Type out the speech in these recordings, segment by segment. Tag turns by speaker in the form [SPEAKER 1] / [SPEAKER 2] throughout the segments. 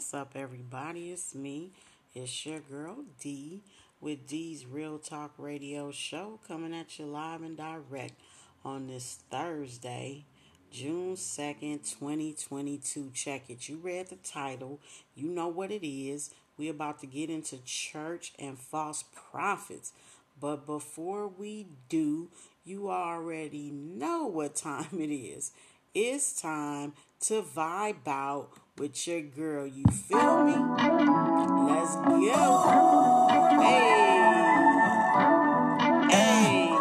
[SPEAKER 1] What's up, everybody? It's me. It's your girl D with D's Real Talk Radio Show coming at you live and direct on this Thursday, June 2nd, 2022. Check it. You read the title, you know what it is. We're about to get into church and false prophets. But before we do, you already know what time it is. It's time to vibe out with your girl. You feel me? Let's go. Hey. Hey.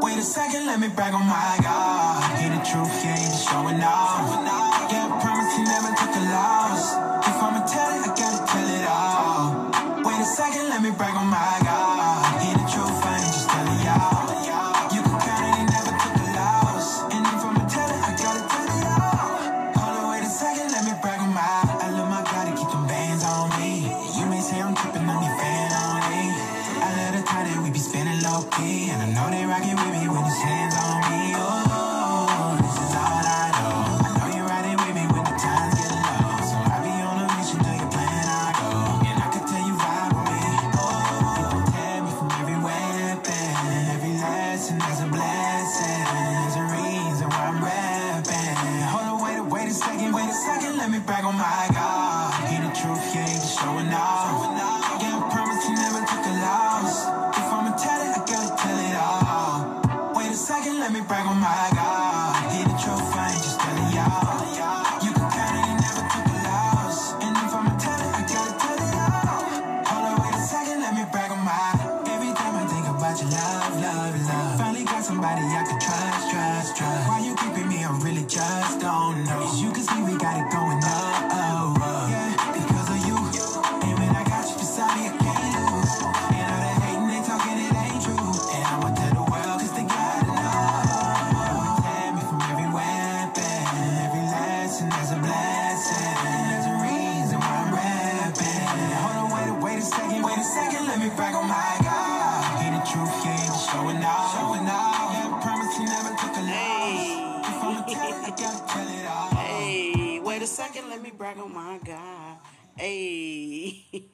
[SPEAKER 2] Wait a second, let me brag on my God. Hear the truth, he ain't just showing off. Yeah, I promise he never took a loss. If I'ma tell it, I gotta tell it all. Wait a second, let me brag on my God. Just don't know. As you can see, we got it going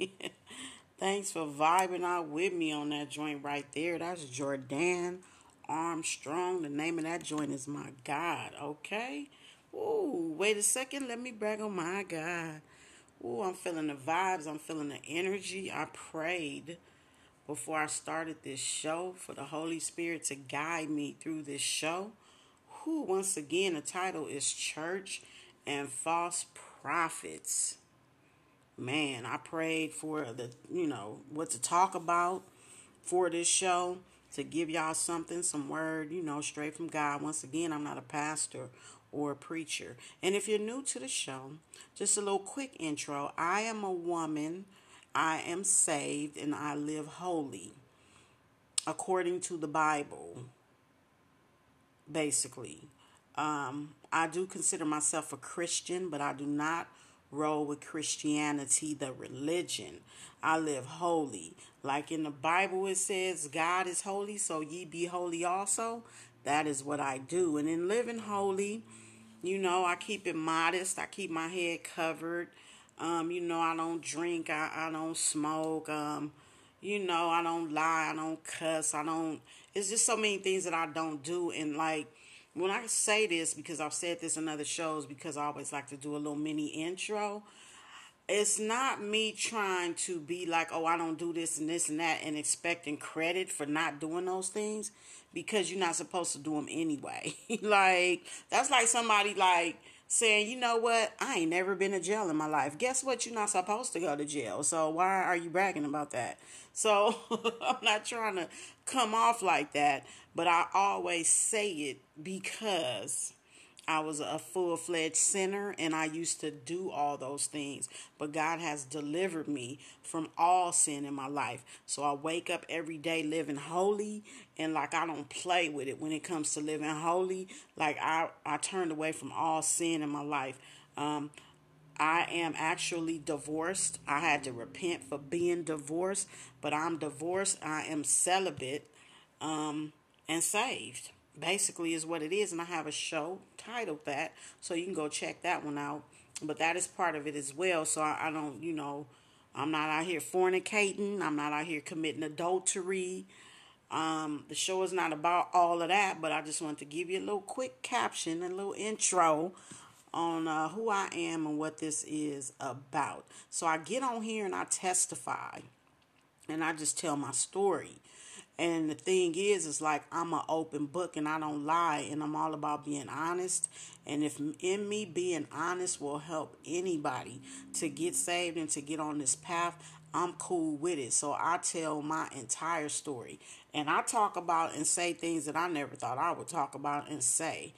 [SPEAKER 1] Thanks for vibing out with me on that joint right there. That's Jordan Armstrong. The name of that joint is My God, okay? Ooh, wait a second. Let me brag on my God. Ooh, I'm feeling the vibes. I'm feeling the energy. I prayed before I started this show for the Holy Spirit to guide me through this show. Who, once again, the title is Church and False Prophets. Man, I prayed for the, you know, what to talk about for this show to give y'all something, some word, you know, straight from God. Once again, I'm not a pastor or a preacher. And if you're new to the show, just a little quick intro. I am a woman, I am saved, and I live holy according to the Bible basically. Um, I do consider myself a Christian, but I do not roll with Christianity, the religion. I live holy. Like in the Bible, it says, God is holy, so ye be holy also. That is what I do. And in living holy, you know, I keep it modest. I keep my head covered. Um, you know, I don't drink. I, I don't smoke. Um, you know, I don't lie. I don't cuss. I don't. It's just so many things that I don't do. And like, when I say this, because I've said this in other shows, because I always like to do a little mini intro. It's not me trying to be like, oh, I don't do this and this and that, and expecting credit for not doing those things because you're not supposed to do them anyway. like, that's like somebody like saying, you know what, I ain't never been to jail in my life. Guess what? You're not supposed to go to jail. So why are you bragging about that? So I'm not trying to come off like that, but I always say it because I was a full fledged sinner and I used to do all those things. But God has delivered me from all sin in my life. So I wake up every day living holy and like I don't play with it when it comes to living holy. Like I, I turned away from all sin in my life. Um, I am actually divorced. I had to repent for being divorced, but I'm divorced. I am celibate um, and saved. Basically is what it is. And I have a show titled that, so you can go check that one out. But that is part of it as well. So I, I don't, you know, I'm not out here fornicating. I'm not out here committing adultery. Um, the show is not about all of that, but I just want to give you a little quick caption a little intro on uh, who I am and what this is about. So I get on here and I testify and I just tell my story. And the thing is, is like I'm an open book and I don't lie and I'm all about being honest. And if in me being honest will help anybody to get saved and to get on this path, I'm cool with it. So I tell my entire story. And I talk about and say things that I never thought I would talk about and say.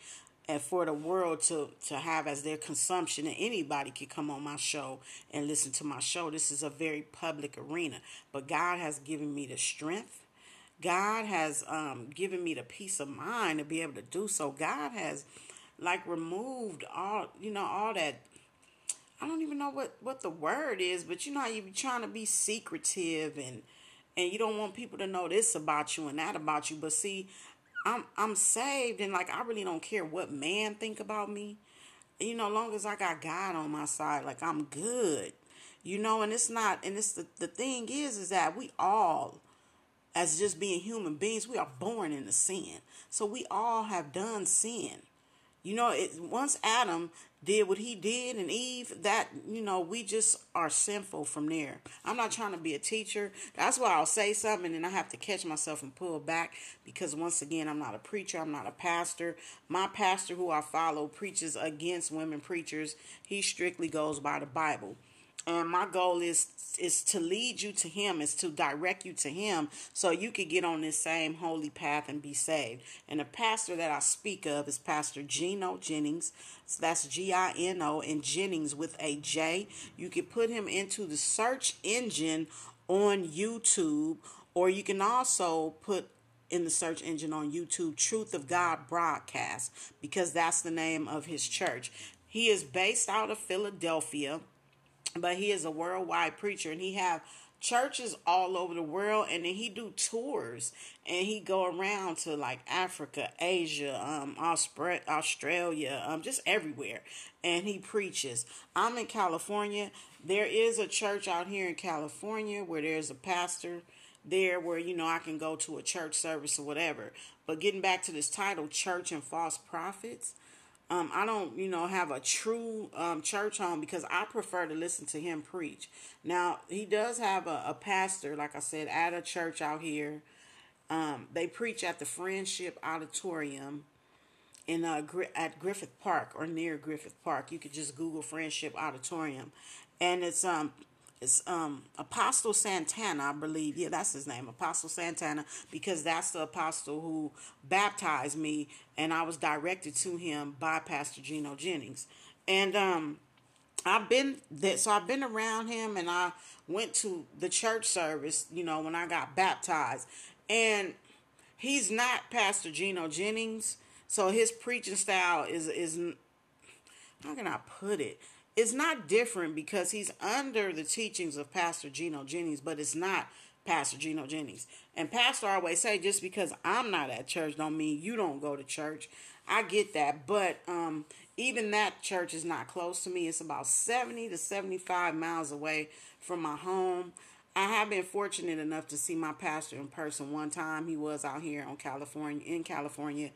[SPEAKER 1] And for the world to, to have as their consumption, and anybody can come on my show and listen to my show. This is a very public arena. But God has given me the strength. God has um, given me the peace of mind to be able to do so. God has like removed all you know all that I don't even know what what the word is, but you know you be trying to be secretive and and you don't want people to know this about you and that about you. But see, I'm I'm saved and like I really don't care what man think about me. You know, long as I got God on my side, like I'm good. You know, and it's not and it's the, the thing is is that we all as just being human beings, we are born into sin. So we all have done sin. You know, it once Adam did what he did and Eve, that, you know, we just are sinful from there. I'm not trying to be a teacher. That's why I'll say something and I have to catch myself and pull back because once again, I'm not a preacher, I'm not a pastor. My pastor who I follow preaches against women preachers. He strictly goes by the Bible and my goal is is to lead you to him is to direct you to him so you could get on this same holy path and be saved. And the pastor that i speak of is pastor gino jennings. So that's g-i-n-o and jennings with a j. You can put him into the search engine on youtube or you can also put in the search engine on youtube truth of god broadcast because that's the name of his church. He is based out of philadelphia but he is a worldwide preacher and he have churches all over the world and then he do tours and he go around to like Africa, Asia, um Australia, um just everywhere and he preaches. I'm in California. There is a church out here in California where there's a pastor there where you know I can go to a church service or whatever. But getting back to this title church and false prophets, um, I don't, you know, have a true um, church home because I prefer to listen to him preach. Now, he does have a, a pastor, like I said, at a church out here. Um, they preach at the Friendship Auditorium in uh, at Griffith Park or near Griffith Park. You could just Google Friendship Auditorium, and it's um it's um Apostle Santana, I believe. Yeah, that's his name, Apostle Santana, because that's the apostle who baptized me, and I was directed to him by Pastor Gino Jennings. And um I've been that so I've been around him and I went to the church service, you know, when I got baptized. And he's not Pastor Gino Jennings, so his preaching style is is how can I put it? It's not different because he's under the teachings of Pastor Gino Jennings, but it's not Pastor Gino Jennings. And Pastor always say, just because I'm not at church don't mean you don't go to church. I get that, but um, even that church is not close to me. It's about 70 to 75 miles away from my home. I have been fortunate enough to see my pastor in person one time. He was out here on California in California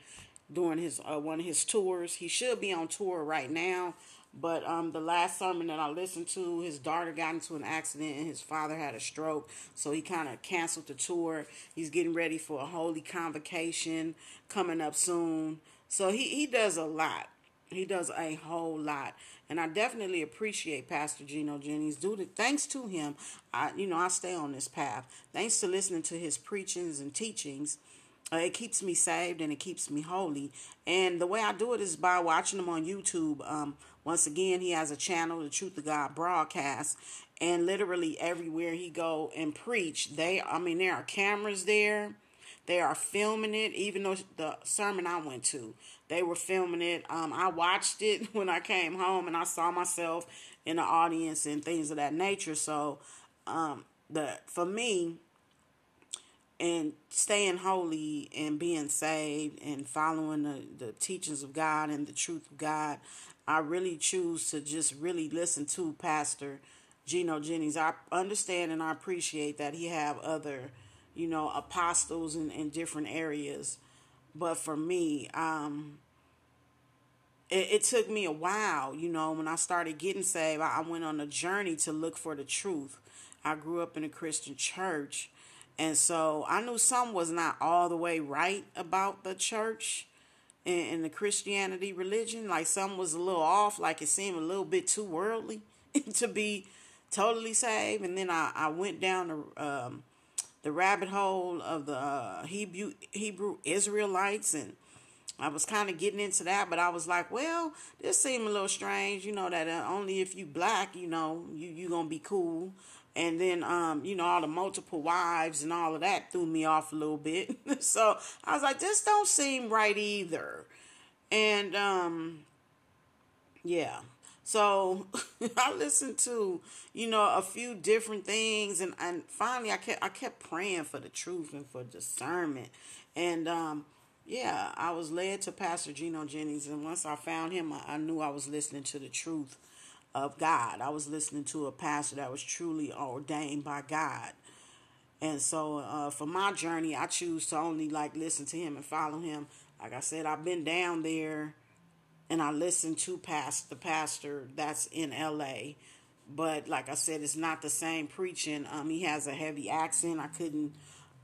[SPEAKER 1] doing his uh, one of his tours. He should be on tour right now but um, the last sermon that I listened to, his daughter got into an accident and his father had a stroke. So he kind of canceled the tour. He's getting ready for a holy convocation coming up soon. So he, he does a lot. He does a whole lot. And I definitely appreciate Pastor Gino Jennings. Due to, thanks to him, I you know I stay on this path. Thanks to listening to his preachings and teachings, uh, it keeps me saved and it keeps me holy. And the way I do it is by watching him on YouTube. Um, once again, he has a channel, the Truth of God broadcast, and literally everywhere he go and preach, they I mean there are cameras there. They are filming it, even though the sermon I went to, they were filming it. Um, I watched it when I came home, and I saw myself in the audience and things of that nature. So, um, the for me, and staying holy and being saved and following the, the teachings of God and the truth of God, I really choose to just really listen to Pastor Gino Jennings. I understand and I appreciate that he have other, you know, apostles in, in different areas. But for me, um, it, it took me a while, you know, when I started getting saved, I, I went on a journey to look for the truth. I grew up in a Christian church and so I knew some was not all the way right about the church and, and the Christianity religion. Like some was a little off, like it seemed a little bit too worldly to be totally saved. And then I, I went down the um, the rabbit hole of the uh, Hebrew Hebrew Israelites and I was kind of getting into that, but I was like, well, this seemed a little strange, you know, that uh, only if you black, you know, you you gonna be cool and then um, you know all the multiple wives and all of that threw me off a little bit. So i was like this don't seem right either. And um, yeah. So i listened to you know a few different things and, and finally i kept i kept praying for the truth and for discernment. And um, yeah i was led to pastor gino jennings. And once i found him I, I knew i was listening to the truth of God. I was listening to a pastor that was truly ordained by God. And so uh, for my journey, I choose to only like listen to him and follow him. Like I said, I've been down there and I listened to past the pastor that's in LA. But like I said, it's not the same preaching. Um, he has a heavy accent. I couldn't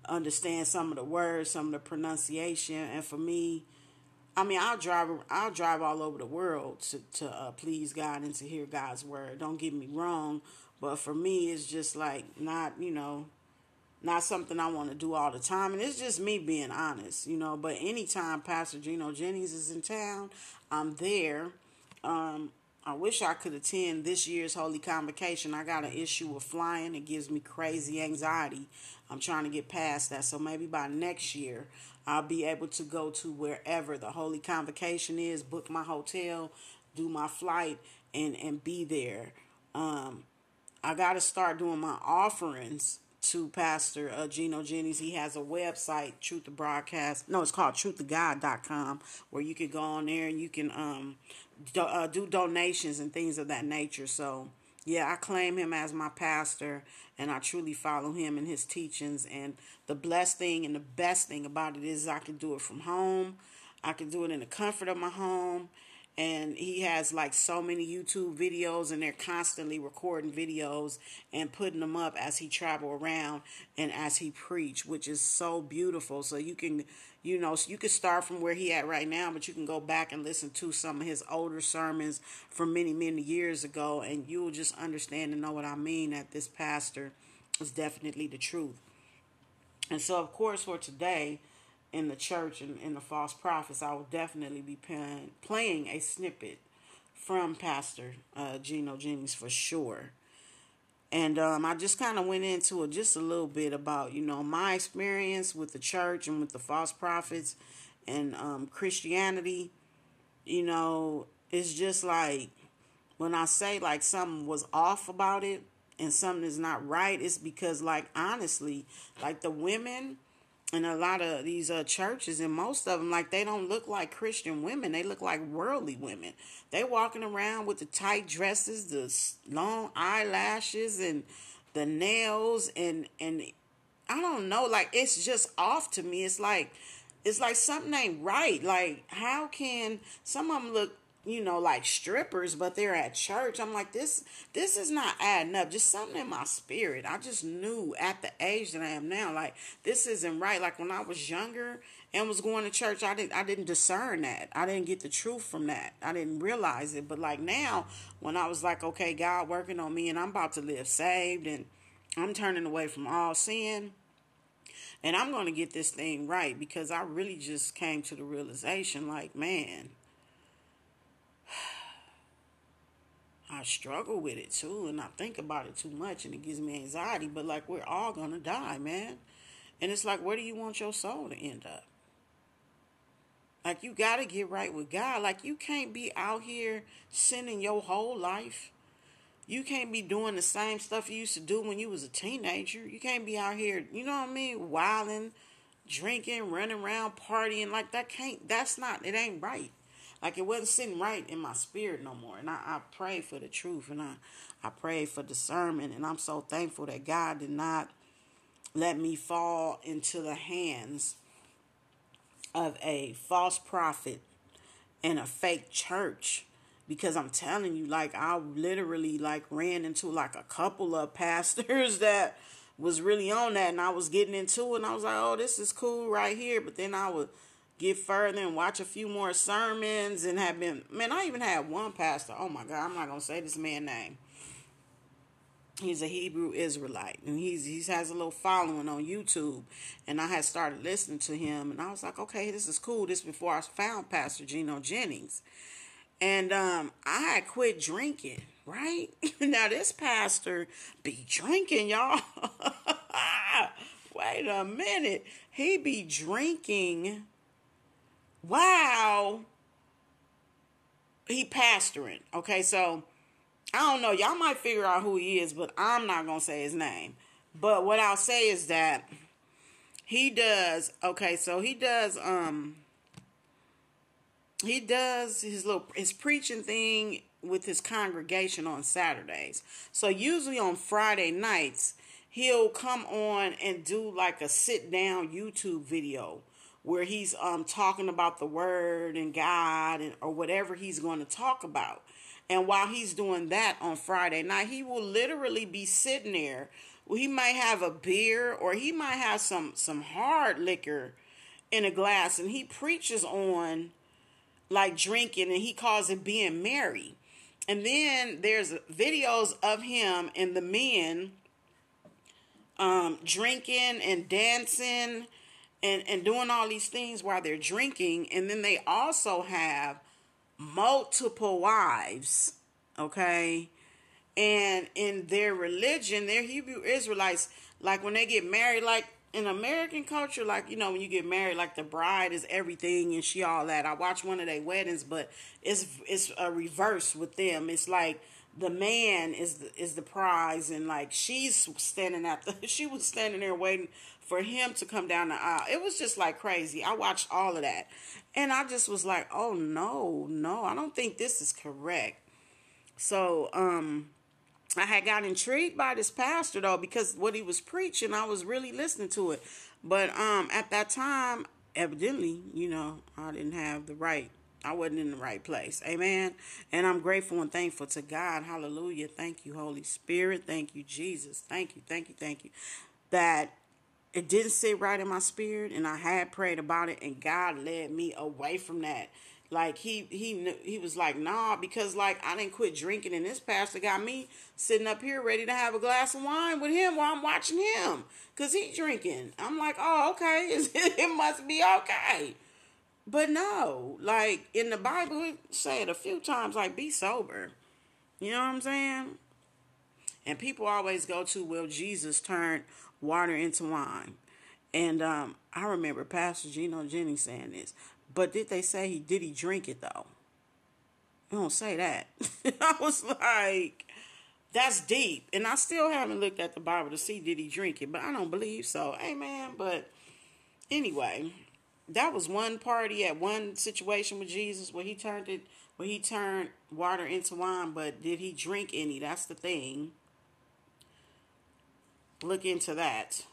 [SPEAKER 1] understand some of the words, some of the pronunciation. And for me, I mean, I'll drive. I'll drive all over the world to to uh, please God and to hear God's word. Don't get me wrong, but for me, it's just like not you know, not something I want to do all the time. And it's just me being honest, you know. But anytime Pastor Gino Jennings is in town, I'm there. Um, I wish I could attend this year's Holy Convocation. I got an issue with flying. It gives me crazy anxiety. I'm trying to get past that. So maybe by next year, I'll be able to go to wherever the Holy Convocation is, book my hotel, do my flight, and, and be there. Um, I got to start doing my offerings to Pastor uh, Gino Jennings. He has a website, Truth to Broadcast. No, it's called truthofgod.com, where you can go on there and you can um, do, uh, do donations and things of that nature. So, yeah, I claim him as my pastor and I truly follow him and his teachings. And the blessed thing and the best thing about it is I can do it from home. I can do it in the comfort of my home and he has like so many YouTube videos and they're constantly recording videos and putting them up as he travel around and as he preach which is so beautiful. So you can you know you can start from where he at right now but you can go back and listen to some of his older sermons from many many years ago and you'll just understand and know what I mean that this pastor is definitely the truth. And so of course for today in the church and in the false prophets, I will definitely be playing, playing a snippet from Pastor uh, Gino Jennings for sure. And um, I just kind of went into it just a little bit about, you know, my experience with the church and with the false prophets and um, Christianity. You know, it's just like when I say like something was off about it and something is not right, it's because, like, honestly, like the women in a lot of these uh, churches and most of them like they don't look like christian women. They look like worldly women. They walking around with the tight dresses the long eyelashes and the nails and and i don't know like it's just off to me. It's like it's like something ain't right. Like how can some of them look you know, like strippers, but they're at church. I'm like, this this is not adding up. Just something in my spirit. I just knew at the age that I am now, like this isn't right. Like when I was younger and was going to church, I didn't I didn't discern that. I didn't get the truth from that. I didn't realize it. But like now, when I was like, okay, God working on me and I'm about to live saved and I'm turning away from all sin. And I'm going to get this thing right because I really just came to the realization like, man, I struggle with it too, and I think about it too much, and it gives me anxiety. But like, we're all gonna die, man. And it's like, where do you want your soul to end up? Like, you gotta get right with God. Like, you can't be out here sinning your whole life You can't be doing the same stuff you used to do when you was a teenager. You can't be out here, you know what I mean, wilding, drinking, running around, partying like that. Can't. That's not. It ain't right. Like it wasn't sitting right in my spirit no more. And I, I pray for the truth, and I, I pray for discernment, and I'm so thankful that God did not let me fall into the hands of a false prophet and a fake church because I'm telling you, like I literally like ran into like a couple of pastors that was really on that, and I was getting into it, and I was like, oh, this is cool right here. But then I would get further and watch a few more sermons, and have been man. I even had one pastor. Oh my God, I'm not gonna say this man name. He's a Hebrew Israelite, and he's he has a little following on YouTube. And I had started listening to him, and I was like, okay, this is cool. This before I found Pastor Gino Jennings. And um, I had quit drinking, right? now this pastor be drinking, y'all. Wait a minute. He be drinking. Wow. He pastoring. Okay, so I don't know. Y'all might figure out who he is, but I'm not gonna say his name. But what I'll say is that he does okay, so he does um he does his little his preaching thing with his congregation on Saturdays. So usually on Friday nights, he'll come on and do like a sit down YouTube video where he's um talking about the word and God and or whatever he's going to talk about. And while he's doing that on Friday night, he will literally be sitting there. He might have a beer or he might have some some hard liquor in a glass and he preaches on like drinking and he calls it being merry. And then there's videos of him and the men um, drinking and dancing and, and doing all these things while they're drinking. And then they also have multiple wives, okay? And in their religion, they're Hebrew Israelites, like when they get married, like in American culture, like you know, when you get married, like the bride is everything and she all that. I watched one of their weddings, but it's it's a reverse with them. It's like the man is the, is the prize, and like she's standing at the she was standing there waiting for him to come down the aisle. It was just like crazy. I watched all of that, and I just was like, oh no, no, I don't think this is correct. So um I had got intrigued by this pastor though because what he was preaching, I was really listening to it. But um at that time, evidently, you know, I didn't have the right I wasn't in the right place. Amen. And I'm grateful and thankful to God. Hallelujah. Thank you, Holy Spirit. Thank you, Jesus. Thank you, thank you, thank you. That it didn't sit right in my spirit and I had prayed about it and God led me away from that. Like he he he was like, nah, because like I didn't quit drinking, and this pastor got me sitting up here ready to have a glass of wine with him while I'm watching him, cause he drinking. I'm like, oh, okay, it must be okay. But no, like in the Bible, it said a few times, like be sober. You know what I'm saying? And people always go to, well, Jesus turned water into wine. And um, I remember Pastor Gino Jennings saying this. But did they say he did he drink it though? They don't say that. I was like, that's deep. And I still haven't looked at the Bible to see did he drink it, but I don't believe so. Amen. But anyway, that was one party at one situation with Jesus where he turned it where he turned water into wine, but did he drink any? That's the thing. Look into that.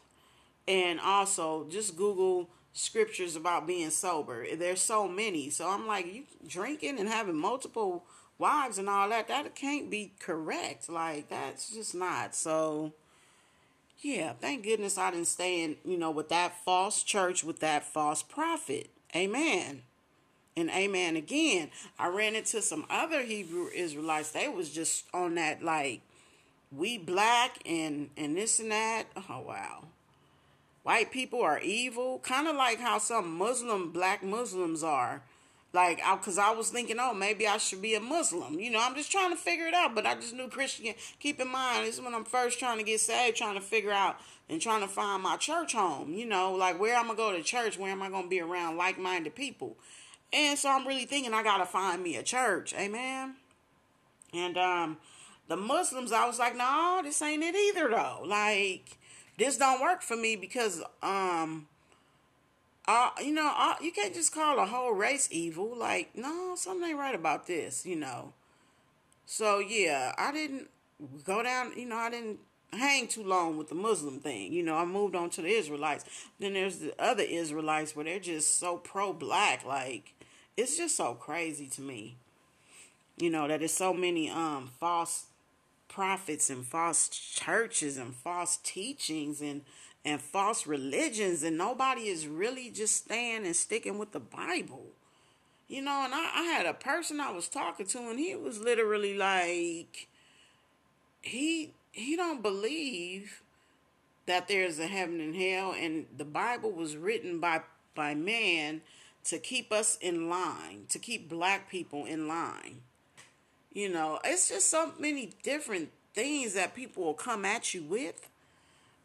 [SPEAKER 1] And also just Google scriptures about being sober. There's so many. So I'm like, you drinking and having multiple wives and all that, that can't be correct. Like, that's just not. So, yeah, thank goodness I didn't stay in, you know, with that false church, with that false prophet. Amen. And amen again. I ran into some other Hebrew Israelites. They was just on that, like, we black and, and this and that. Oh, wow white people are evil, kind of like how some Muslim black Muslims are. Like, because I, I, was thinking, oh, maybe I should be a Muslim. You know, I'm just trying to figure it out. But I just knew Christian. Keep in mind, this is when I'm first trying to get saved, trying to figure out and trying to find my church home. You know, like where I'm gonna go to church, where am I gonna be around like-minded people? And so I'm really thinking I gotta find me a church. Amen. And um, the Muslims, I was like, no, this ain't it either though. Like, this don't work for me because, um, uh, you know, you can't just call a whole race evil. Like, no, something ain't right about this, you know. So yeah, I didn't go down. You know, I didn't hang too long with the Muslim thing. You know, I moved on to the Israelites. Then there's the other Israelites where they're just so pro black. Like, it's just so crazy to me. You know, that there's so many um false prophets and false churches and false teachings and and false religions and nobody is really just staying and sticking with the Bible. You know, and I, I had a person I was talking to and he was literally like he he don't believe that there's a heaven and hell and the bible was written by by man to keep us in line to keep black people in line you know it's just so many different things that people will come at you with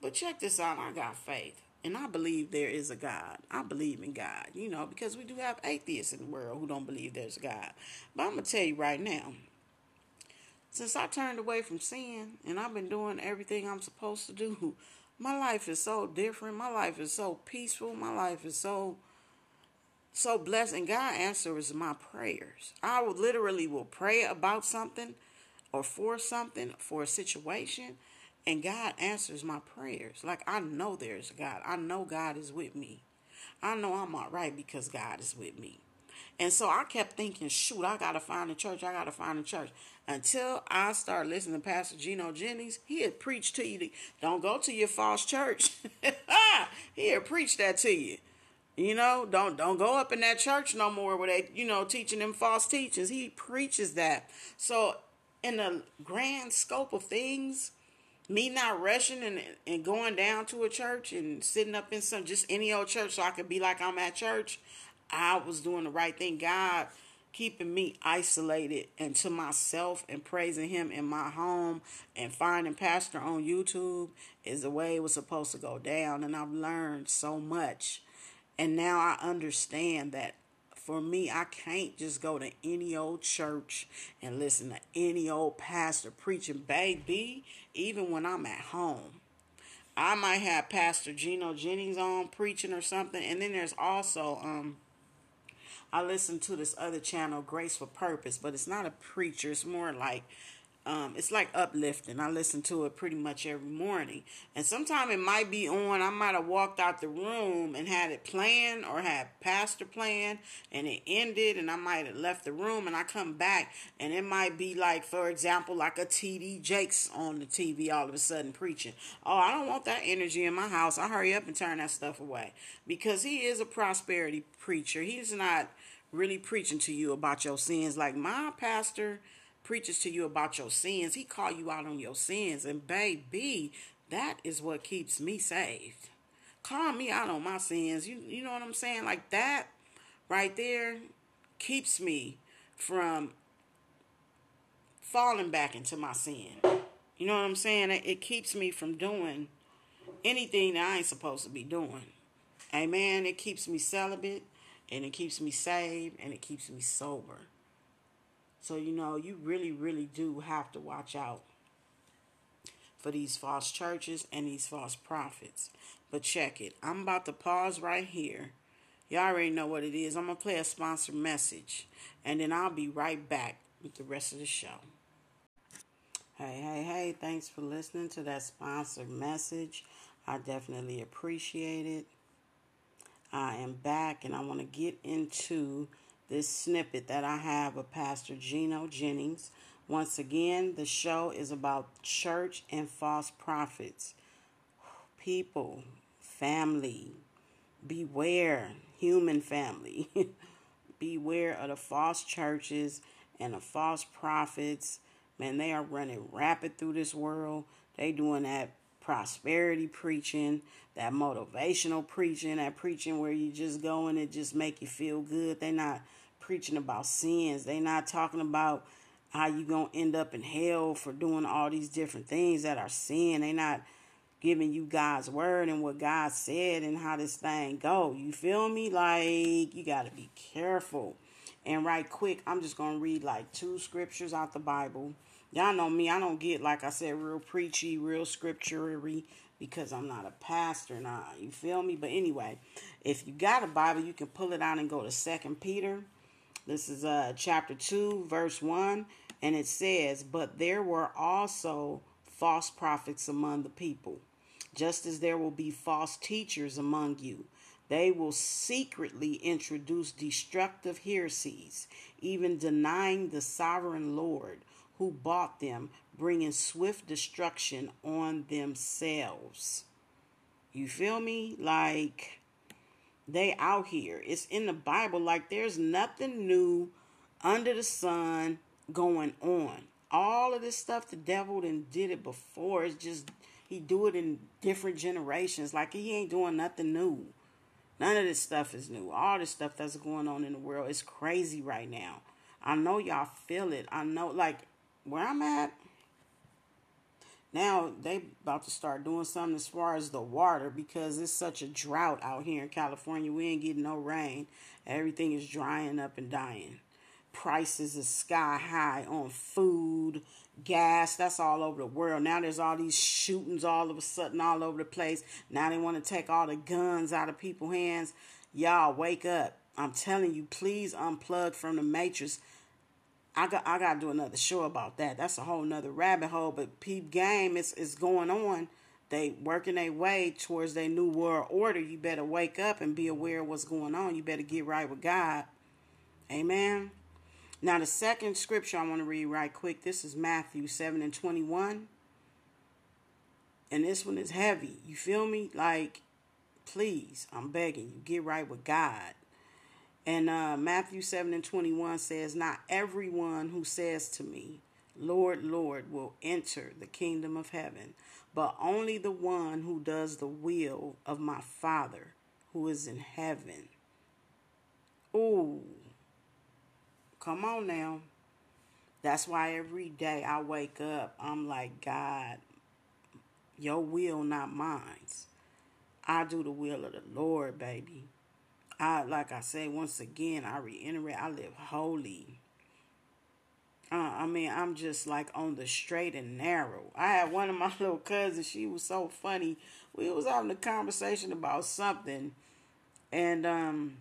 [SPEAKER 1] but check this out i got faith and i believe there is a god i believe in god you know because we do have atheists in the world who don't believe there's a god but i'm gonna tell you right now since I turned away from sin and I've been doing everything I'm supposed to do, my life is so different. My life is so peaceful. My life is so so blessed and God answers my prayers. I literally will pray about something or for something, for a situation, and God answers my prayers. Like I know there's God. I know God is with me. I know I'm all right because God is with me. And so I kept thinking, shoot, I gotta find a church. I gotta find a church. Until I started listening to Pastor Gino Jennings, he had preached to you. Don't go to your false church. he had preached that to you. You know, don't don't go up in that church no more where they, you know, teaching them false teachings. He preaches that. So in the grand scope of things, me not rushing and and going down to a church and sitting up in some just any old church so I could be like I'm at church. I was doing the right thing. God keeping me isolated and to myself and praising him in my home and finding pastor on YouTube is the way it was supposed to go down and I've learned so much. And now I understand that for me, I can't just go to any old church and listen to any old pastor preaching, baby, even when I'm at home. I might have Pastor Gino Jennings on preaching or something, and then there's also um I listen to this other channel, Grace for Purpose, but it's not a preacher. It's more like um, it's like uplifting. I listen to it pretty much every morning. And sometimes it might be on. I might have walked out the room and had it playing or had pastor playing and it ended and I might have left the room and I come back and it might be like, for example, like a TD Jakes on the TV all of a sudden preaching. Oh, I don't want that energy in my house. I hurry up and turn that stuff away because he is a prosperity preacher. He's not really preaching to you about your sins like my pastor preaches to you about your sins. He call you out on your sins. And baby that is what keeps me saved. Call me out on my sins. You you know what i'm saying? Like that right there keeps me from falling back into my sin. You know what i'm saying? It keeps me from doing anything that i ain't supposed to be doing. Amen? It keeps me celibate and it keeps me saved and it keeps me sober. So, you know, you really, really do have to watch out for these false churches and these false prophets. But check it. I'm about to pause right here. Y'all already know what it is. I'm going to play a sponsored message and then I'll be right back with the rest of the show. Hey, hey, hey, thanks for listening to that sponsored message. I definitely appreciate it. I am back and I want to get into this snippet that I have of Pastor Gino Jennings. Once again, the show is about church and false prophets. People, family, beware, human family. beware of the false churches and the false prophets. Man, they are running rapid through this world. They doing that prosperity preaching, that motivational preaching, that preaching where you just go and it just make you feel good. They're not preaching about sins. They're not talking about how you gonna end up in hell for doing all these different things that are sin. They're not giving you God's word and what God said and how this thing go. You feel me? Like you gotta be careful. And right quick, I'm just to read like two scriptures out the Bible. Y'all know me, I don't get, like I said, real preachy, real scripturary because I'm not a pastor now. You feel me? But anyway, if you got a Bible, you can pull it out and go to Second Peter. This is uh chapter 2, verse 1, and it says, "But there were also false prophets among the people, just as there will be false teachers among you." They will secretly introduce destructive heresies, even denying the sovereign Lord who bought them, bringing swift destruction on themselves. You feel me? Like they out here. It's in the Bible. Like there's nothing new under the sun going on. All of this stuff the devil done did it before. It's just he do it in different generations. Like he ain't doing nothing new. None of this stuff is new. All this stuff that's going on in the world is crazy right now. I know y'all feel it. I know like where I'm at, now they about to start doing something as far as the water because it's such a drought out here in California. We ain't getting no rain. Everything is drying up and dying. Prices is sky high on food, gas. That's all over the world. Now there's all these shootings all of a sudden all over the place. Now they want to take all the guns out of people's hands. Y'all wake up. I'm telling you, please unplug from the matrix I got I gotta do another show about that. That's a whole nother rabbit hole. But peep game is is going on. They working their way towards their new world order. You better wake up and be aware of what's going on. You better get right with God. Amen. Now the second scripture I want to read right quick. This is Matthew seven and twenty one. And this one is heavy. You feel me? Like, please, I'm begging you, get right with God. And uh, Matthew 7 and 21 says, Not everyone who says to me, Lord, Lord, will enter the kingdom of heaven, but only the one who does the will of my Father who is in heaven. Ooh, come on now. That's why every day I wake up, I'm like, God, your will, not mine. I do the will of the Lord, baby. I like I say once again, I reiterate, I live holy. Uh, I mean, I'm just like on the straight and narrow. I had one of my little cousins. She was so funny. We was having a conversation about something, and um,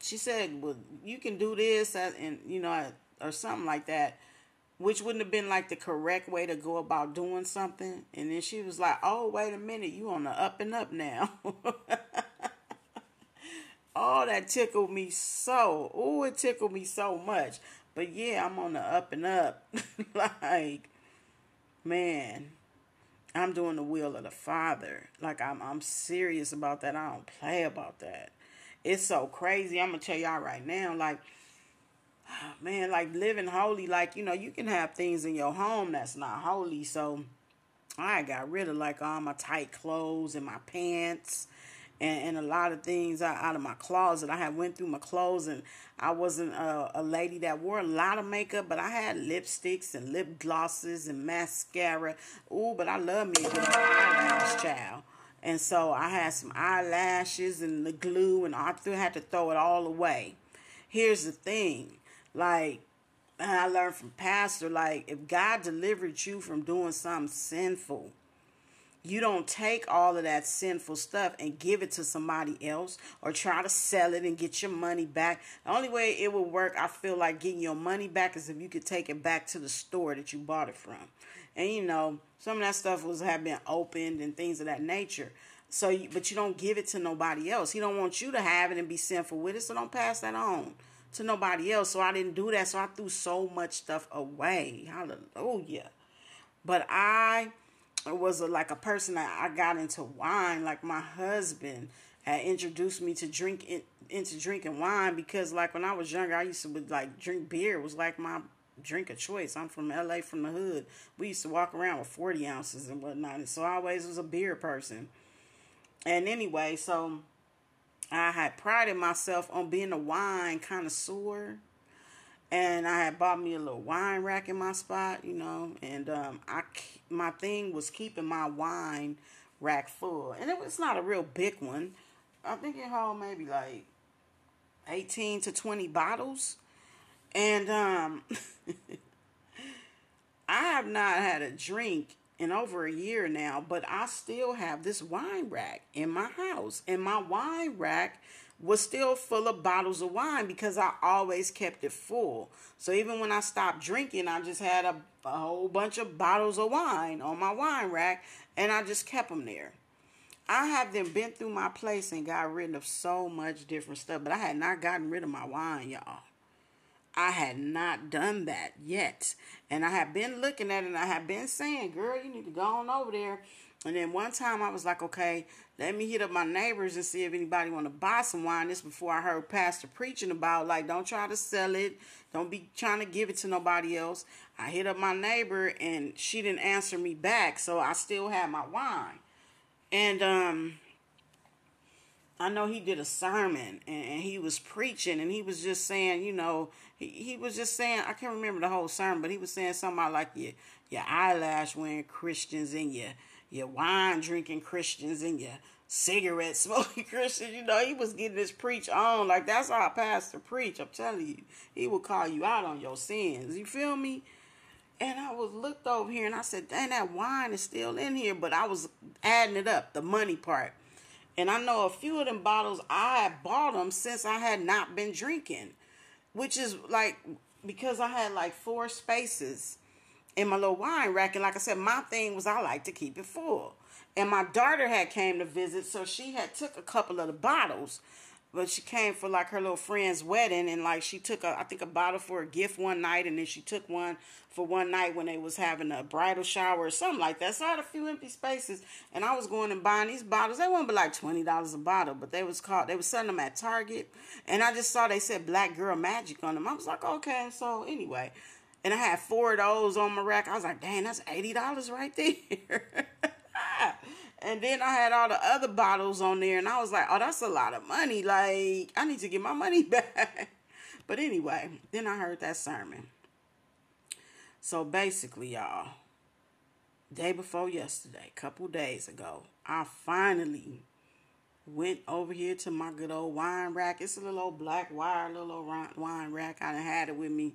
[SPEAKER 1] she said, "Well, you can do this," and you know, or something like that, which wouldn't have been like the correct way to go about doing something. And then she was like, "Oh, wait a minute, you on the up and up now." Oh, that tickled me so. Oh, it tickled me so much. But yeah, I'm on the up and up. like, man, I'm doing the will of the Father. Like I'm I'm serious about that. I don't play about that. It's so crazy. I'm gonna tell y'all right now, like man, like living holy, like, you know, you can have things in your home that's not holy. So I got rid of like all my tight clothes and my pants and, and a lot of things out, of my closet. I had went through my clothes and I wasn't a, a lady that wore a lot of makeup, but I had lipsticks and lip glosses and mascara. Ooh, but I love me a good eyelash child. And so I had some eyelashes and the glue, and I had to throw it all away. Here's the thing like, I learned from Pastor, like, if God delivered you from doing something sinful, you don't take all of that sinful stuff and give it to somebody else or try to sell it and get your money back. The only way it will work, I feel like getting your money back is if you could take it back to the store that you bought it from. And you know, some of that stuff was have been opened and things of that nature. So, you, but you don't give it to nobody else. He don't want you to have it and be sinful with it. So don't pass that on to nobody else. So I didn't do that. So I threw so much stuff away. Hallelujah. But I was a, like a person that I got into wine. Like my husband had introduced me to drink in, into drinking wine because like when I was younger, I used to would like drink beer. Was like my drink of choice. I'm from LA, from the hood. We used to walk around with 40 ounces and whatnot. And so I always was a beer person. And anyway, so I had prided myself on being a wine connoisseur and I had bought me a little wine rack in my spot, you know, and um, I my thing was keeping my wine rack full, and it was not a real big one. I think it held maybe like eighteen to twenty bottles, And um I have not had a drink in over a year now, but I still have this wine rack in my house. And my wine rack was still full of bottles of wine because I always kept it full. So even when I stopped drinking, I just had a, a whole bunch of bottles of wine on my wine rack and I just kept them there. I have then been through my place and got rid of so much different stuff, but I had not gotten rid of my wine, y'all. I had not done that yet. And I have been looking at it and I have been saying, girl, you need to go on over there. And then one time I was like, okay, let me hit up my neighbors and see if anybody want to buy some wine. This before I heard Pastor preaching about like, don't try to sell it. Don't be trying to give it to nobody else. I hit up my neighbor and she didn't answer me back. So I still had my wine. And, um, I know he did a sermon and, he was preaching and he was just saying, you know, he, he was just saying, I can't remember the whole sermon, but he was saying something about like your, your eyelash wearing Christians and your, your wine drinking Christians and your cigarette smoking Christians. You know, he was getting his preach on. Like, that's how a pastor preach. I'm telling you. He will call you out on your sins. You feel me? And I was looked over here and I said, dang, that wine is still in here. But I was adding it up, the money part. And I know a few of them bottles I had bought them since I had not been drinking, which is like because I had like four spaces in my little wine rack. And like I said, my thing was I like to keep it full. And my daughter had came to visit, so she had took a couple of the bottles but she came for like her little friend's wedding and like she took a I think a bottle for a gift one night and then she took one for one night when they was having a bridal shower or something like that. So I had a few empty spaces and I was going and buying these bottles. They weren't but like twenty dollars a bottle, but they was called they was selling them at Target and I just saw they said Black Girl Magic on them. I was like, okay, so anyway. And I had four of those on my rack. I was like, dang, that's eighty dollars right there. And then I had all the other bottles on there, and I was like, oh, that's a lot of money. Like, I need to get my money back. but anyway, then I heard that sermon. So basically, y'all, day before yesterday, couple days ago, I finally went over here to my good old wine rack. It's a little old black wire, little old wine rack. I done had it with me.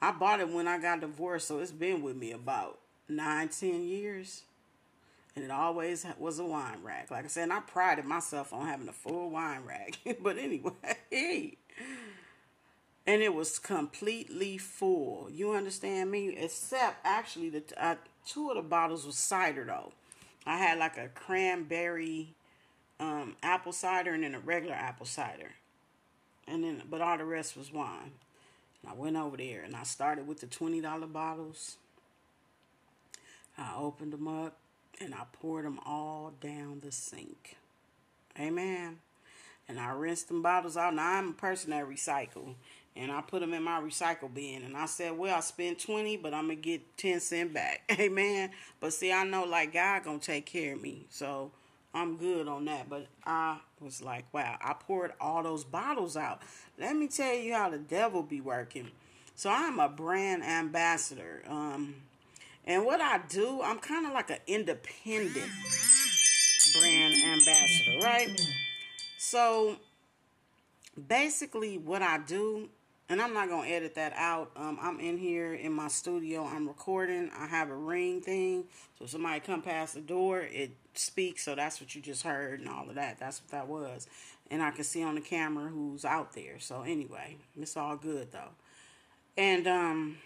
[SPEAKER 1] I bought it when I got divorced, so it's been with me about nine, ten years and it always was a wine rack. Like I said, I prided myself on having a full wine rack. but anyway, and it was completely full. You understand me? Except actually, the uh, two of the bottles was cider though. I had like a cranberry um, apple cider and then a regular apple cider, and then but all the rest was wine. I went over there and I started with the twenty dollar bottles. I opened them up and I poured them all down the sink. Amen. And I rinsed them bottles out. Now I'm a person that recycle. And I put them in my recycle bin. And I said, well, I spent 20, but I'm going to get 10 cent back. Amen. But see, I know like God going to take care of me. So I'm good on that. But I was like, wow, I poured all those bottles out. Let me tell you how the devil be working. So I'm a brand ambassador. Um, and what I do, I'm kind of like an independent brand ambassador, right? So basically, what I do, and I'm not gonna edit that out. Um, I'm in here in my studio. I'm recording. I have a ring thing, so somebody come past the door, it speaks. So that's what you just heard, and all of that. That's what that was. And I can see on the camera who's out there. So anyway, it's all good though. And um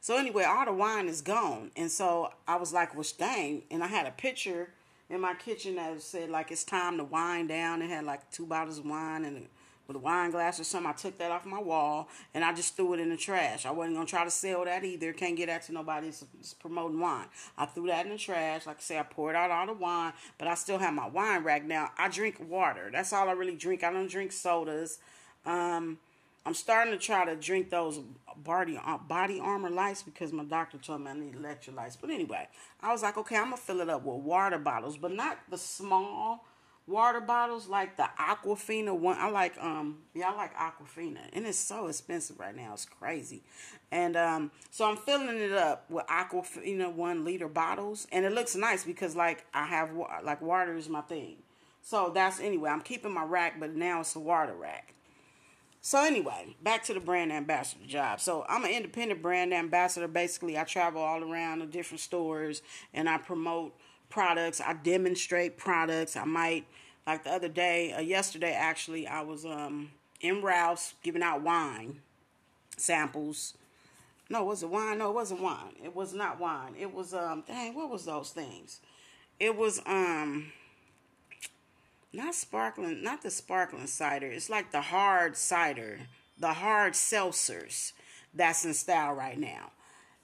[SPEAKER 1] so anyway, all the wine is gone. And so I was like, well, dang. And I had a picture in my kitchen that said like it's time to wind down. It had like two bottles of wine and with a wine glass or something. I took that off my wall and I just threw it in the trash. I wasn't gonna try to sell that either. Can't get that to nobody. It's, it's promoting wine. I threw that in the trash. Like I say, I poured out all the wine, but I still have my wine rack. Now I drink water. That's all I really drink. I don't drink sodas. Um, I'm starting to try to drink those body body armor lights because my doctor told me I need electrolytes. But anyway, I was like, okay, I'm gonna fill it up with water bottles, but not the small water bottles like the Aquafina one. I like um yeah, I like Aquafina, and it's so expensive right now. It's crazy, and um so I'm filling it up with Aquafina one liter bottles, and it looks nice because like I have like water is my thing. So that's anyway. I'm keeping my rack, but now it's a water rack. So anyway, back to the brand ambassador job. So I'm an independent brand ambassador. Basically, I travel all around the different stores and I promote products. I demonstrate products. I might like the other day, uh, yesterday actually, I was um in Ralph's giving out wine samples. No, was it wine? No, it wasn't wine. It was not wine. It was um dang, what was those things? It was um not sparkling, not the sparkling cider. It's like the hard cider, the hard seltzers that's in style right now.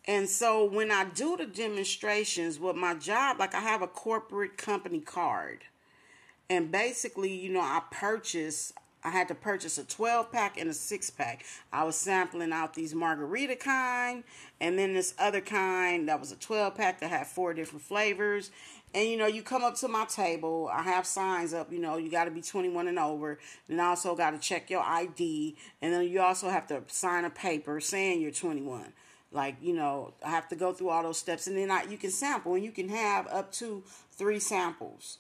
[SPEAKER 1] And so when I do the demonstrations with my job, like I have a corporate company card. And basically, you know, I purchase I had to purchase a 12 pack and a 6 pack. I was sampling out these margarita kind and then this other kind that was a 12 pack that had four different flavors. And you know, you come up to my table, I have signs up, you know, you got to be 21 and over. And also got to check your ID. And then you also have to sign a paper saying you're 21 like you know i have to go through all those steps. And then I, you can sample and you can have up to three samples.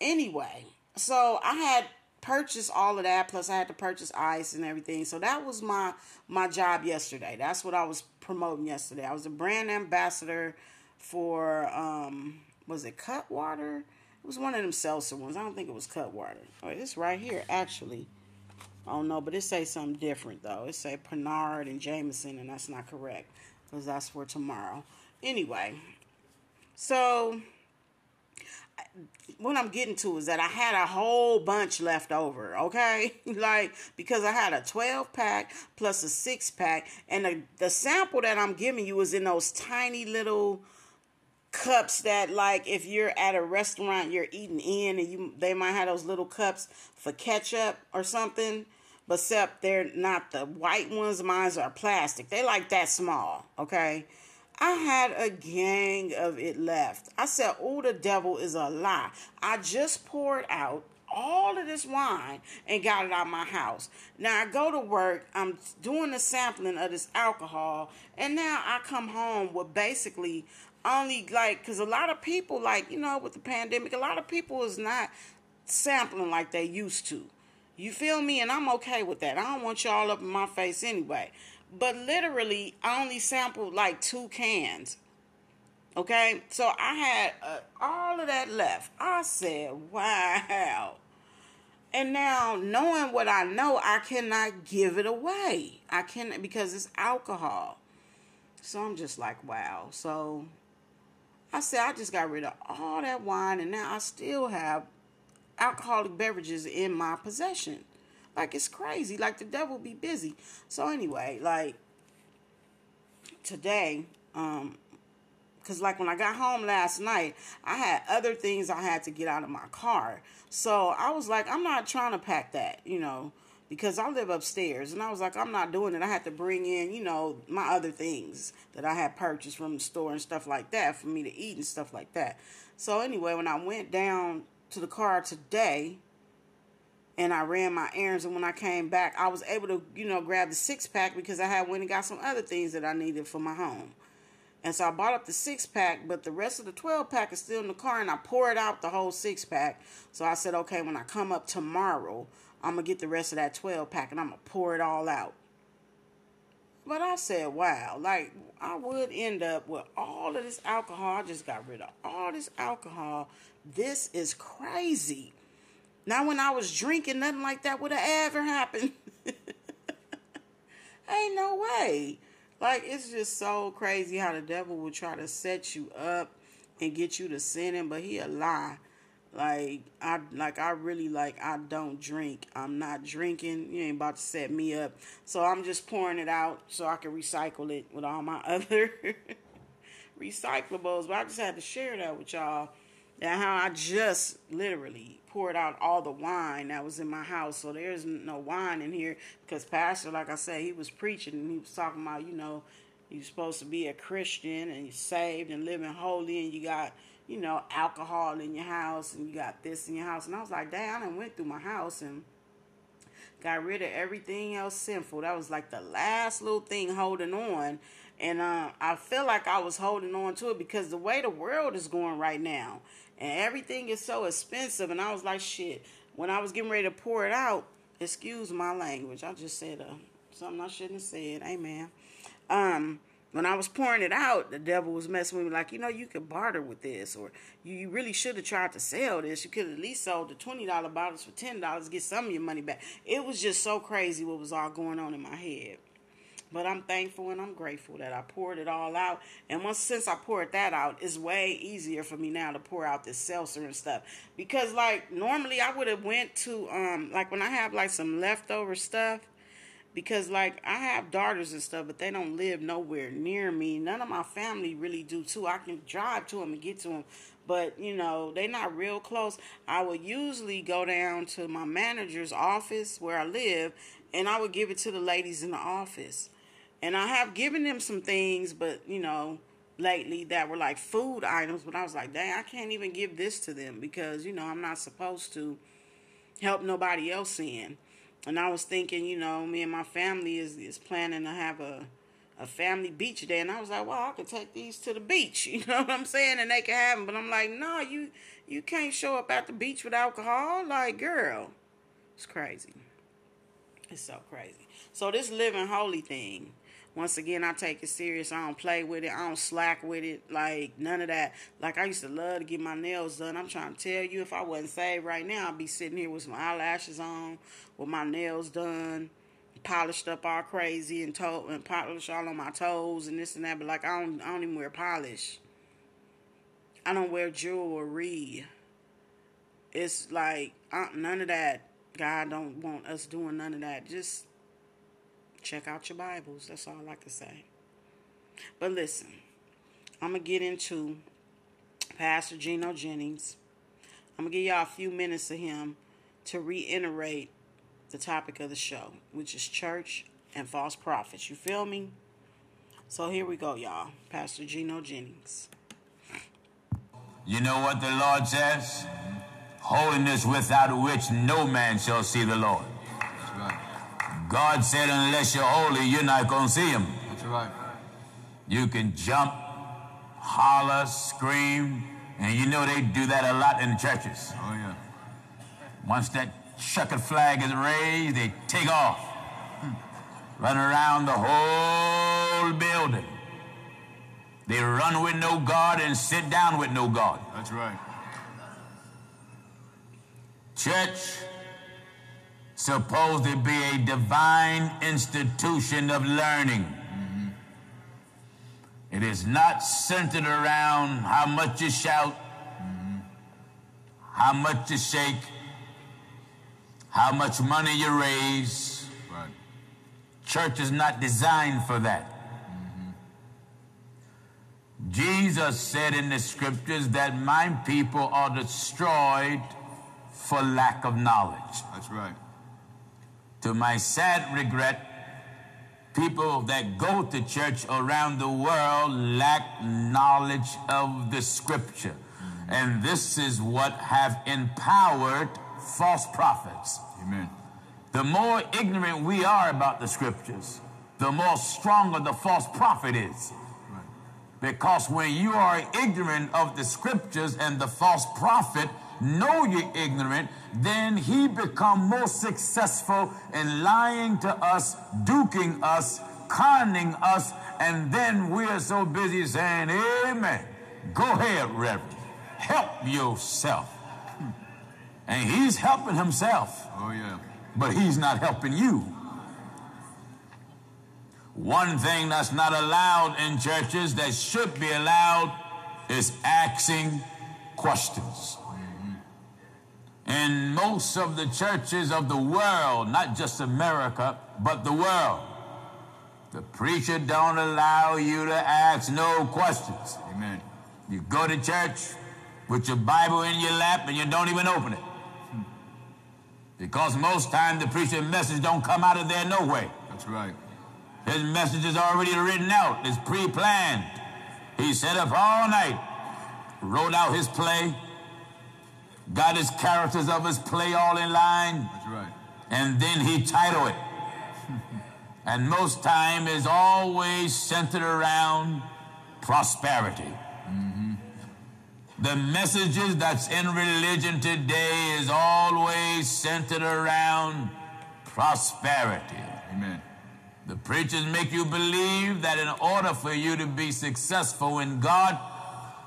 [SPEAKER 1] Anyway so i had purchased all of that plus i had to purchase ice and everything. So that was my my job yesterday. That's what i was promoting yesterday. I was a brand ambassador for um was it Cutwater? It was one of them seltzer ones. I don't think it was Cutwater. Oh it's right here actually I don't know, but it say something different though. It say Pernod and Jameson, and that's not correct because that's for tomorrow. Anyway, so what I'm getting to is that I had a whole bunch left over, okay? like because I had a 12 pack plus a 6 pack and the, the sample that I'm giving you is in those tiny little cups that like if you're at a restaurant you're eating in and you they might have those little cups for ketchup or something but except they're not the white ones mine are plastic. They like that small okay? I had a gang of it left. I said oh the devil is a lie. I just poured out all of this wine and got it out of my house. Now I go to work, I'm doing the sampling of this alcohol, and now I come home with basically only like because a lot of people like you know with the pandemic a lot of people is not sampling like they used to. You feel me? And i'm okay with that. I don't want y'all up in my face anyway. But literally i only sampled like two cans. Okay? So i had uh, all of that left. I said wow. And now knowing what i know i cannot give it away. I can because it's alcohol. So i'm just like wow. So I said, I just got rid of all that wine and now I still have alcoholic beverages in my possession. Like it's crazy. Like the devil be busy. So anyway, like today, um, cause like when I got home last night, I had other things I had to get out of my car. So I was like, I'm not trying to pack that, you know because I live upstairs and I was like, I'm not doing it. I had to bring in, you know, my other things that I had purchased from the store and stuff like that for me to eat and stuff like that. So anyway, when I went down to the car today and I ran my errands and when I came back, I was able to, you know, grab the six pack because I had went and got some other things that I needed for my home. And so I bought up the six pack, but the rest of the 12 pack is still in the car and I poured out the whole six pack. So I said, okay, when I come up tomorrow, I'm going to get the rest of that 12 pack and I'm going to pour it all out. But I said, wow, like I would end up with all of this alcohol. I just got rid of all this alcohol. This is crazy. Now, when I was drinking, nothing like that would have ever happened. Ain't no way. Like, it's just so crazy how the devil will try to set you up and get you to sinning, but he a lie. Like I like I really like I don't drink. I'm not drinking. You ain't about to set me up. So I'm just pouring it out so I can recycle it with all my other recyclables. But I just had to share that with y'all. And how I just literally poured out all the wine that was in my house. So there's no wine in here because Pastor, like I said, he was preaching and he was talking about, you know, you're supposed to be a Christian and you're saved and living holy and you got you know, alcohol in your house and you got this in your house. And I was like, damn, I went through my house and got rid of everything else sinful. That was like the last little thing holding on. And uh, I feel like I was holding on to it because the way the world is going right now and everything is so expensive. And I was like, shit, when I was getting ready to pour it out, Excuse my language. I just said uh, something I shouldn't have said. Amen. Um, when I was pouring it out, the devil was messing with me like, you know, you could barter with this, or you really should have tried to sell this. You could at least sold the twenty dollar bottles for ten dollars, get some of your money back. It was just so crazy what was all going on in my head. But I'm thankful and I'm grateful that I poured it all out. And once since I poured that out, it's way easier for me now to pour out this seltzer and stuff. Because like normally I would have went to um like when I have like some leftover stuff because like I have daughters and stuff, but they don't live nowhere near me. None of my family really do too. I can drive to them and get to them, but you know they're not real close. I would usually go down to my manager's office where I live, and I would give it to the ladies in the office. And I have given them some things, but you know, lately that were like food items. But I was like, dang, I can't even give this to them because you know I'm not supposed to help nobody else in. And I was thinking, you know, me and my family is is planning to have a a family beach day, and I was like, well, I could take these to the beach, you know what I'm saying, and they can have them. But I'm like, no, you you can't show up at the beach with alcohol, like, girl, it's crazy. It's so crazy. So this living holy thing once again, I take it serious. I don't play with it. I don't slack with it. Like, none of that. Like, I used to love to get my nails done. I'm trying to tell you, if I wasn't saved right now, I'd be sitting here with some eyelashes on, with my nails done, polished up all crazy, and toe and polish all on my toes and this and that. But, like, I don't, I don't even wear polish. I don't wear jewelry. It's like, uh, none of that. God don't want us doing none of that. Just check out your Bibles. That's all I can say. But listen, I'm going to get into Pastor Gino Jennings. I'm going to give y'all a few minutes of him to reiterate the topic of the show, which is church and false prophets. You feel me? So here we go, y'all. Pastor Gino Jennings.
[SPEAKER 3] You know what the Lord says? Holiness without which no man shall see the Lord. God said, unless you're holy, you're not going to see him.
[SPEAKER 4] That's right.
[SPEAKER 3] You can jump, holler, scream, and you know they do that a lot in churches.
[SPEAKER 4] Oh, yeah.
[SPEAKER 3] Once that checkered flag is raised, they take off, run around the whole building. They run with no God and sit down with no God.
[SPEAKER 4] That's right.
[SPEAKER 3] Church, supposed to be a divine institution of learning. Mm-hmm. It is not centered around how much you shout, mm-hmm. how much you shake, how much money you raise.
[SPEAKER 4] Right.
[SPEAKER 3] Church is not designed for that. Mm-hmm. Jesus said in the scriptures that my people are destroyed for lack of knowledge.
[SPEAKER 4] That's right.
[SPEAKER 3] To my sad regret, people that go to church around the world lack knowledge of the scripture. And this is what have empowered false prophets.
[SPEAKER 4] Amen.
[SPEAKER 3] The more ignorant we are about the scriptures, the more stronger the false prophet is.
[SPEAKER 4] Right.
[SPEAKER 3] Because when you are ignorant of the scriptures and the false prophet know you're ignorant, then he become more successful in lying to us, duking us, conning us, and then we're so busy saying, Amen. Go ahead, Reverend. Help yourself. And he's helping himself.
[SPEAKER 4] Oh, yeah.
[SPEAKER 3] But he's not helping you. One thing that's not allowed in churches that should be allowed is asking questions. In most of the churches of the world, not just America, but the world, the preacher don't allow you to ask no questions.
[SPEAKER 4] Amen.
[SPEAKER 3] You go to church with your Bible in your lap and you don't even open it. Because most time the preacher's message don't come out of there no way.
[SPEAKER 4] That's right.
[SPEAKER 3] His message is already written out. It's pre-planned. He sat up all night, wrote out his play, got his characters of his play all in line.
[SPEAKER 4] That's right.
[SPEAKER 3] And then he title it. and most time is always centered around prosperity.
[SPEAKER 4] Mm-hmm.
[SPEAKER 3] The messages that's in religion today is always centered around prosperity.
[SPEAKER 2] Amen.
[SPEAKER 3] The preachers make you believe that in order for you to be successful in God,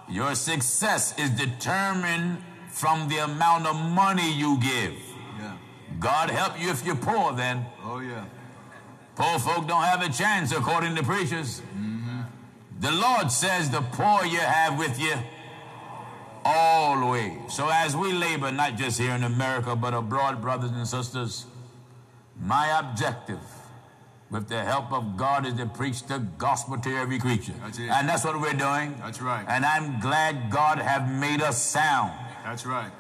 [SPEAKER 3] your success is determined from the amount of money you give.
[SPEAKER 2] Yeah.
[SPEAKER 3] God help you if you're poor then.
[SPEAKER 2] Oh, yeah.
[SPEAKER 3] Poor folk don't have a chance according to preachers. Mm-hmm. The Lord says the poor you have with you always. So as we labor, not just here in America, but abroad, brothers and sisters, my objective with the help of God is to preach the gospel to every creature.
[SPEAKER 2] That's.
[SPEAKER 3] And that's what we're doing.
[SPEAKER 2] That's right.
[SPEAKER 3] And I'm glad God have made us sound.
[SPEAKER 2] That's right.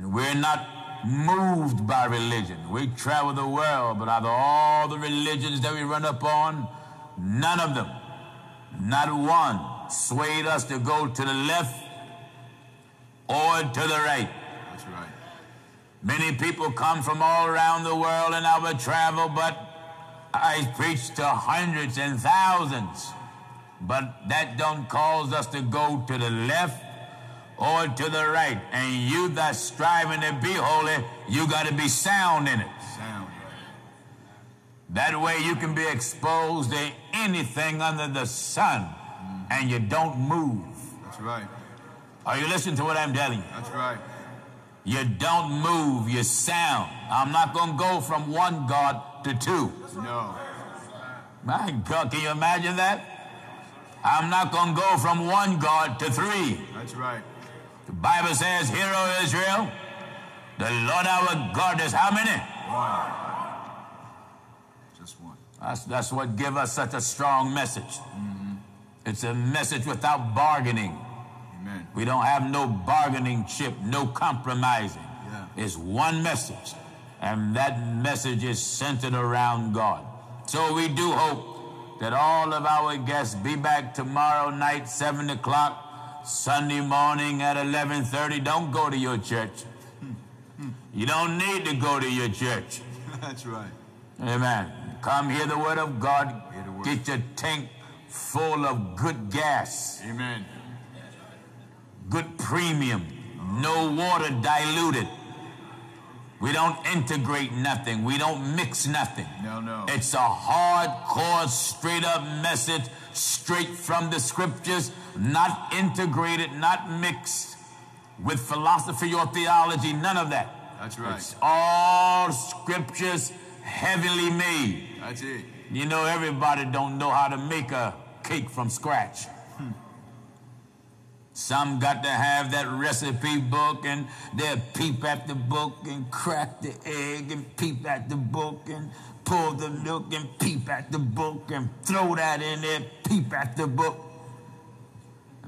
[SPEAKER 3] We're not moved by religion. We travel the world, but out of all the religions that we run up on, none of them, not one, swayed us to go to the left or to the right.
[SPEAKER 2] That's right.
[SPEAKER 3] Many people come from all around the world in our travel, but I preach to hundreds and thousands. But that don't cause us to go to the left or to the right. And you that's striving to be holy, you got to be sound in it.
[SPEAKER 2] Sound.
[SPEAKER 3] That way you can be exposed to anything under the sun mm-hmm. and you don't move.
[SPEAKER 2] That's right.
[SPEAKER 3] Are you listening to what I'm telling you?
[SPEAKER 2] That's right.
[SPEAKER 3] You don't move, you sound. I'm not going to go from one God to two.
[SPEAKER 2] No.
[SPEAKER 3] My God, can you imagine that? I'm not going to go from one God to three.
[SPEAKER 2] That's right.
[SPEAKER 3] Bible says, Hear, O Israel, the Lord our God is how many?
[SPEAKER 2] One. Just one.
[SPEAKER 3] That's, that's what give us such a strong message. Mm-hmm. It's a message without bargaining.
[SPEAKER 2] Amen.
[SPEAKER 3] We don't have no bargaining chip, no compromising.
[SPEAKER 2] Yeah.
[SPEAKER 3] It's one message, and that message is centered around God. So we do hope that all of our guests be back tomorrow night, 7 o'clock, Sunday morning at 11.30. Don't go to your church. You don't need to go to your church.
[SPEAKER 2] That's right.
[SPEAKER 3] Amen. Come hear the word of God.
[SPEAKER 2] Word.
[SPEAKER 3] Get your tank full of good gas
[SPEAKER 2] Amen.
[SPEAKER 3] good premium, no water diluted. We don't integrate nothing. We don't mix nothing.
[SPEAKER 2] No, no.
[SPEAKER 3] It's a hardcore, straight up message, straight from the scriptures, not integrated, not mixed with philosophy or theology, none of that.
[SPEAKER 2] That's right.
[SPEAKER 3] It's all scriptures heavily made.
[SPEAKER 2] That's it.
[SPEAKER 3] You know, everybody don't know how to make a cake from scratch. Some got to have that recipe book and they'll peep at the book and crack the egg and peep at the book and pull the milk and peep at the book and throw that in there, peep at the book.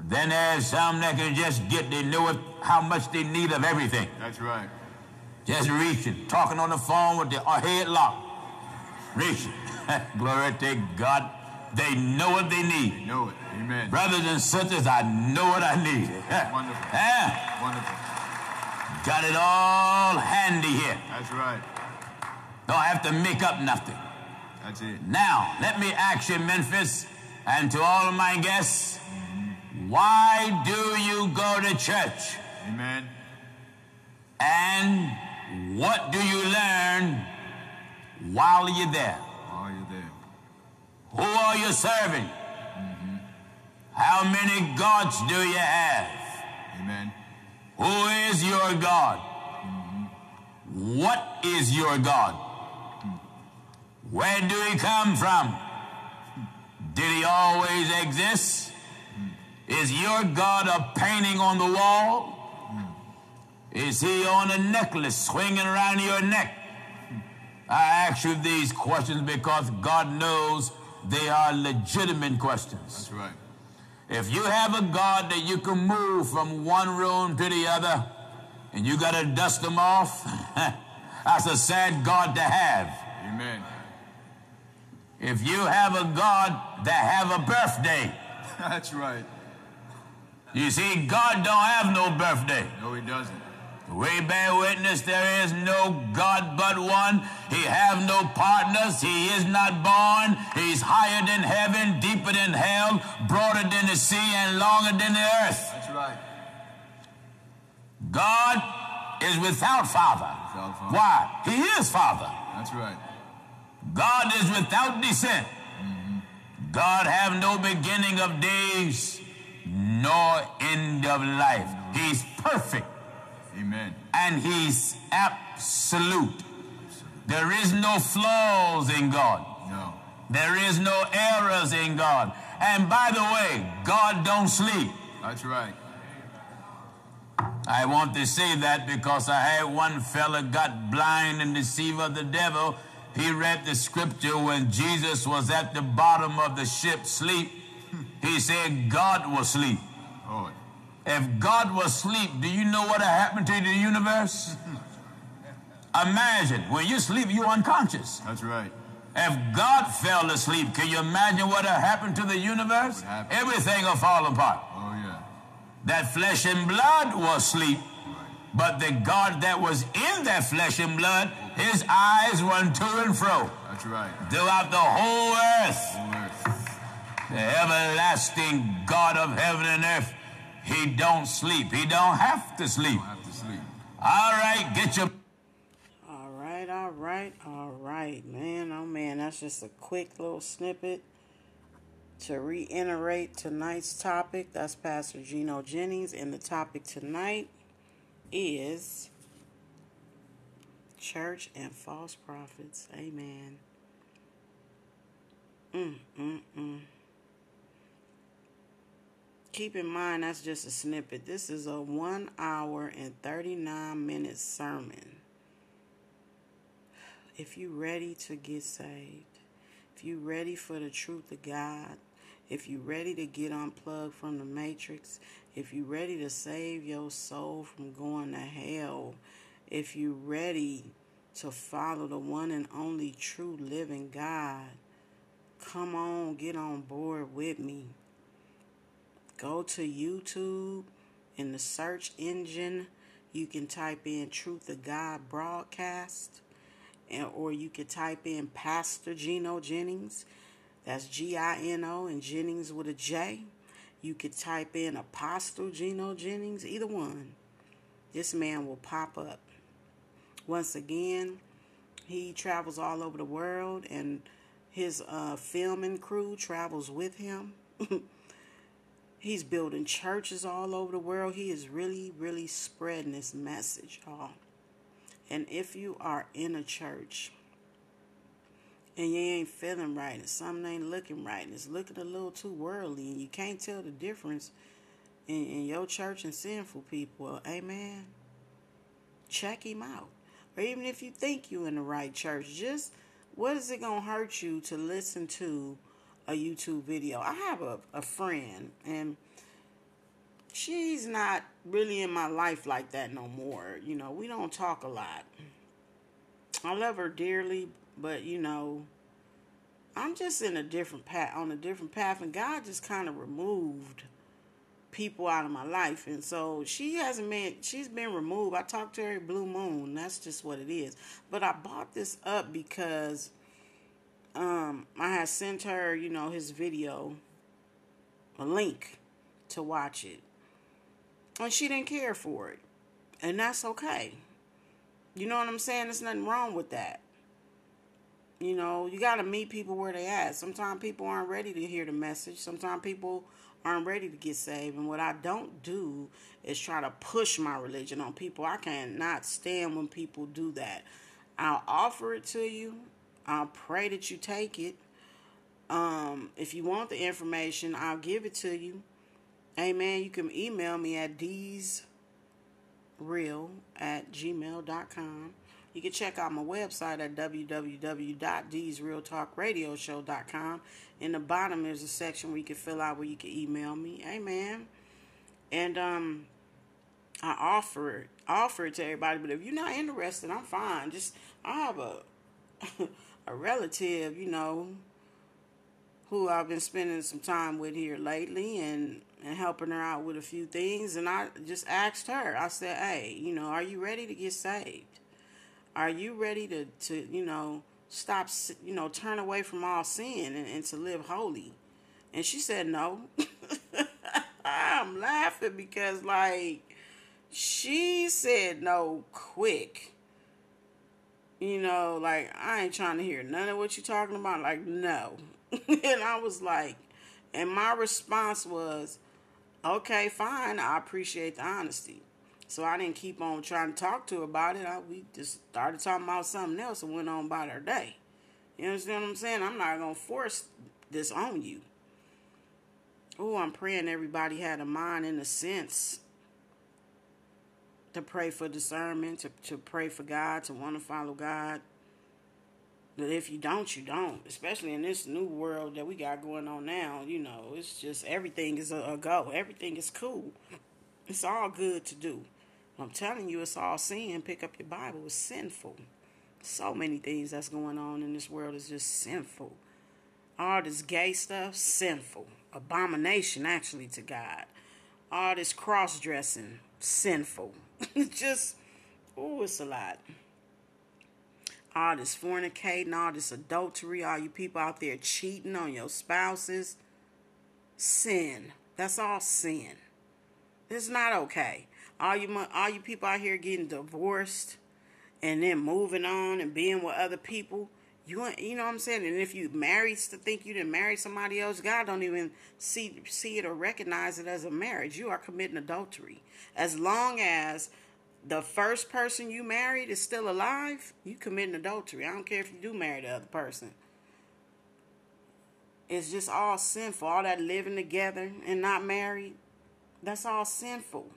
[SPEAKER 3] Then there's some that can just get, they know it, how much they need of everything.
[SPEAKER 2] That's right.
[SPEAKER 3] Just reaching, talking on the phone with their head locked. Reaching. Glory to God. They know what they need.
[SPEAKER 2] They Know it. Amen.
[SPEAKER 3] Brothers and sisters, I know what I need.
[SPEAKER 2] Wonderful.
[SPEAKER 3] Yeah,
[SPEAKER 2] Wonderful.
[SPEAKER 3] got it all handy here.
[SPEAKER 2] That's right.
[SPEAKER 3] Don't have to make up nothing.
[SPEAKER 2] That's it.
[SPEAKER 3] Now, let me ask you, Memphis, and to all of my guests, why do you go to church?
[SPEAKER 2] Amen.
[SPEAKER 3] And what do you learn while you're there?
[SPEAKER 2] Are you're there?
[SPEAKER 3] Who are you serving? Mm-hmm. How many gods do you have?
[SPEAKER 2] Amen.
[SPEAKER 3] Who is your God? Mm-hmm. What is your God? Where do he come from? Did he always exist? Is your God a painting on the wall? Is he on a necklace swinging around your neck? I ask you these questions because God knows they are legitimate questions.
[SPEAKER 2] That's right.
[SPEAKER 3] If you have a God that you can move from one room to the other and you got to dust them off, that's a sad God to have.
[SPEAKER 2] Amen.
[SPEAKER 3] If you have a God that have a birthday,
[SPEAKER 2] That's right.
[SPEAKER 3] you see, God don't have no birthday.
[SPEAKER 2] No, he doesn't.
[SPEAKER 3] We bear witness there is no God but one. He have no partners. He is not born. He's higher than heaven, deeper than hell, broader than the sea, and longer than the earth.
[SPEAKER 2] That's right.
[SPEAKER 3] God is without father.
[SPEAKER 2] Without father.
[SPEAKER 3] Why? He is father.
[SPEAKER 2] That's right.
[SPEAKER 3] God is without descent. God have no beginning of days nor end of life. He's perfect
[SPEAKER 2] Amen.
[SPEAKER 3] and he's absolute. There is no flaws in God.
[SPEAKER 2] No.
[SPEAKER 3] There is no errors in God. And by the way, God don't sleep.
[SPEAKER 2] That's right.
[SPEAKER 3] I want to say that because I had one fella got blind and deceived of the devil. He read the scripture when Jesus was at the bottom of the ship sleep. He said God was sleep.
[SPEAKER 2] Oh,
[SPEAKER 3] If God was sleep, do you know what happened to the universe? Imagine when you sleep, you're unconscious.
[SPEAKER 2] that's right.
[SPEAKER 3] If God fell asleep, can you imagine what happened to the universe? Everything will fall apart.
[SPEAKER 2] Oh, yeah.
[SPEAKER 3] That flesh and blood was asleep, but the God that was in that flesh and blood, his eyes run to and fro
[SPEAKER 2] That's right.
[SPEAKER 3] throughout the whole earth.
[SPEAKER 2] Whole earth.
[SPEAKER 3] The everlasting God of heaven and earth, he don't sleep. He don't have to sleep.
[SPEAKER 2] Don't have to sleep.
[SPEAKER 3] All right, get your
[SPEAKER 1] All right, all right, all right, man. Oh man, that's just a quick little snippet to reiterate tonight's topic. That's Pastor Gino Jennings, and the topic tonight is church and false prophets. Amen. Mm, mm, mm. Keep in mind that's just a snippet. This is a one hour and 39 minute sermon if you're ready to get saved, if you're ready for the truth of God, if you're ready to get unplugged from the matrix, if you're ready to save your soul from going to hell, if you're ready to follow the one and only true living God, come on, get on board with me. Go to YouTube in the search engine. You can type in Truth of God broadcast and or you can type in Pastor Gino Jennings. That's G I N O and Jennings with a J. You could type in Apostle Gino Jennings, either one. This man will pop up. Once again, he travels all over the world and his uh, filming crew travels with him. He's building churches all over the world. He is really, really spreading this message, y'all. And if you are in a church and you ain't feeling right and something ain't looking right and it's looking a little too worldly and you can't tell the difference in, in your church and sinful people, amen, check him out. Or even if you think you're in the right church, just what is it going to hurt you to listen to a YouTube video? I have a, a friend and she's not really in my life like that no more. You know, we don't talk a lot. I love her dearly, but you know, I'm just in a different path on a different path and God just kind of removed people out of my life and so she hasn't been she's been removed. I talked to her Blue Moon. That's just what it is. But I bought this up because um I had sent her, you know, his video a link to watch it and she didn't care for it. And that's okay. You know what I'm saying? There's nothing wrong with that. You know, you got to meet people where they at. Sometimes people aren't ready to hear the message. Sometimes people aren't ready to get saved. And what I don't do is try to push my religion on people. I cannot stand when people do that. I'll offer it to you. I'll pray that you take it. Um, if you want the information, I'll give it to you. Amen. You can email me at dreal at gmail.com. You can check out my website at www.dsrealtalkradioshow.com. In the bottom, there's a section where you can fill out where you can email me. Amen. And um, I offer it, offer it to everybody. But if you're not interested, I'm fine. Just I have a a relative, you know, who I've been spending some time with here lately, and and helping her out with a few things. And I just asked her, I said, hey, you know, are you ready to get saved? Are you ready to, to you know, stop, you know, turn away from all sin and, and to live holy? And she said, no. I'm laughing because, like, she said no quick. You know, like I ain't trying to hear none of what you're talking about. Like, no. and I was like, and my response was, okay, fine. I appreciate the honesty. So I didn't keep on trying to talk to her about it. I, we just started talking about something else and went on about our day. You understand what I'm saying? I'm not gonna force this on you. Oh, I'm praying everybody had a mind in a sense to pray for discernment, to, to pray for God, to want to follow God. But if you don't, you don't. Especially in this new world that we got going on now, you know, it's just everything is a, a go. Everything is cool. It's all good to do. I'm telling you, it's all sin. Pick up your Bible. It's sinful. So many things that's going on in this world is just sinful. All this gay stuff, sinful. Abomination, actually, to God. All this cross dressing, sinful. Just, oh, it's a lot. All this fornicating, all this adultery, all you people out there cheating on your spouses, sin. That's all sin. It's not okay. All you all you people out here getting divorced and then moving on and being with other people. You you know what I'm saying? And if you married to think you didn't marry somebody else, God don't even see see it or recognize it as a marriage. You are committing adultery. As long as the first person you married is still alive, you committing adultery. I don't care if you do marry the other person. It's just all sinful. All that living together and not married, that's all sinful.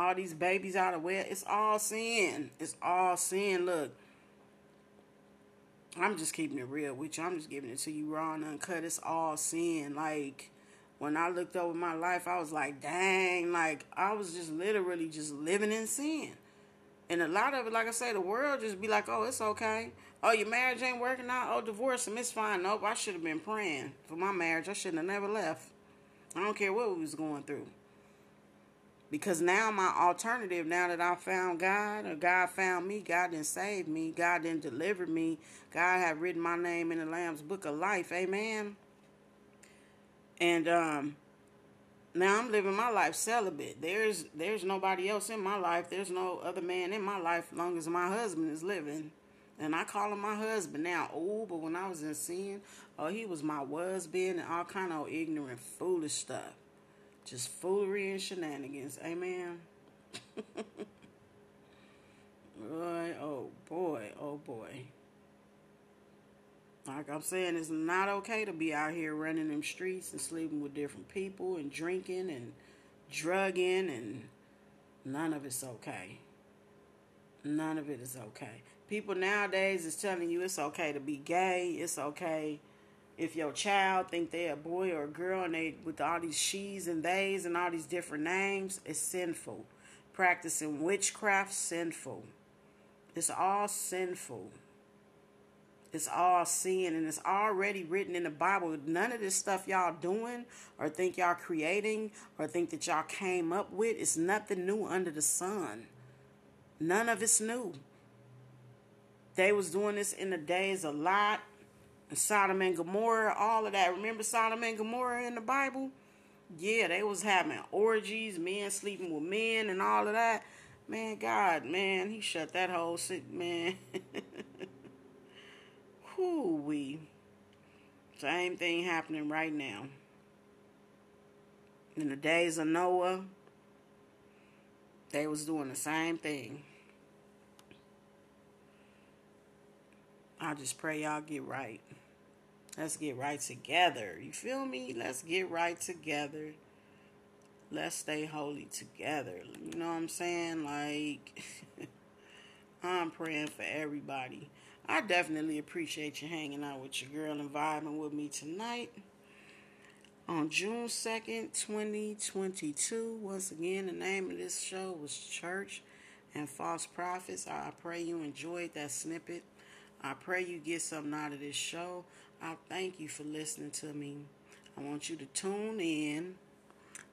[SPEAKER 1] All these babies out of wet, it's all sin. It's all sin. Look, I'm just keeping it real with you. I'm just giving it to you raw and uncut. It's all sin. Like when I looked over my life, I was like, dang, like I was just literally just living in sin. And a lot of it, like I say, the world just be like, oh, it's okay. Oh, your marriage ain't working out. Oh, divorce him. It's fine. Nope, I should have been praying for my marriage. I shouldn't have never left. I don't care what we was going through. Because now my alternative, now that I found God, or God found me, God didn't save me, God didn't deliver me, God had written my name in the Lamb's Book of Life, amen. And um, now I'm living my life celibate. There's there's nobody else in my life. There's no other man in my life as long as my husband is living. And I call him my husband now. Oh, but when I was in sin, oh, he was my husband and all kind of ignorant, foolish stuff. Just foolery and shenanigans. Amen. boy, oh boy, oh boy. Like I'm saying, it's not okay to be out here running them streets and sleeping with different people and drinking and drugging and none of it's okay. None of it is okay. People nowadays is telling you it's okay to be gay. It's okay if your child think they're a boy or a girl and they with all these she's and they's and all these different names, it's sinful. Practicing witchcraft, sinful. It's all sinful. It's all sin and it's already written in the Bible. None of this stuff y'all doing or think y'all creating or think that y'all came up with is nothing new under the sun. None of it's new. They was doing this in the days a lot Sodom and Gomorrah, all of that. Remember Sodom and Gomorrah in the Bible? Yeah, they was having orgies, men sleeping with men and all of that. Man, God, man, he shut that whole shit, man. Whoo we. Same thing happening right now. In the days of Noah, they was doing the same thing. I just pray y'all get right. Let's get right together. You feel me? Let's get right together. Let's stay holy together. You know what I'm saying? Like, I'm praying for everybody. I definitely appreciate you hanging out with your girl and vibing with me tonight. On June 2nd, 2022, once again, the name of this show was Church and False Prophets. I pray you enjoyed that snippet. I pray you get something out of this show. I thank you for listening to me. I want you to tune in,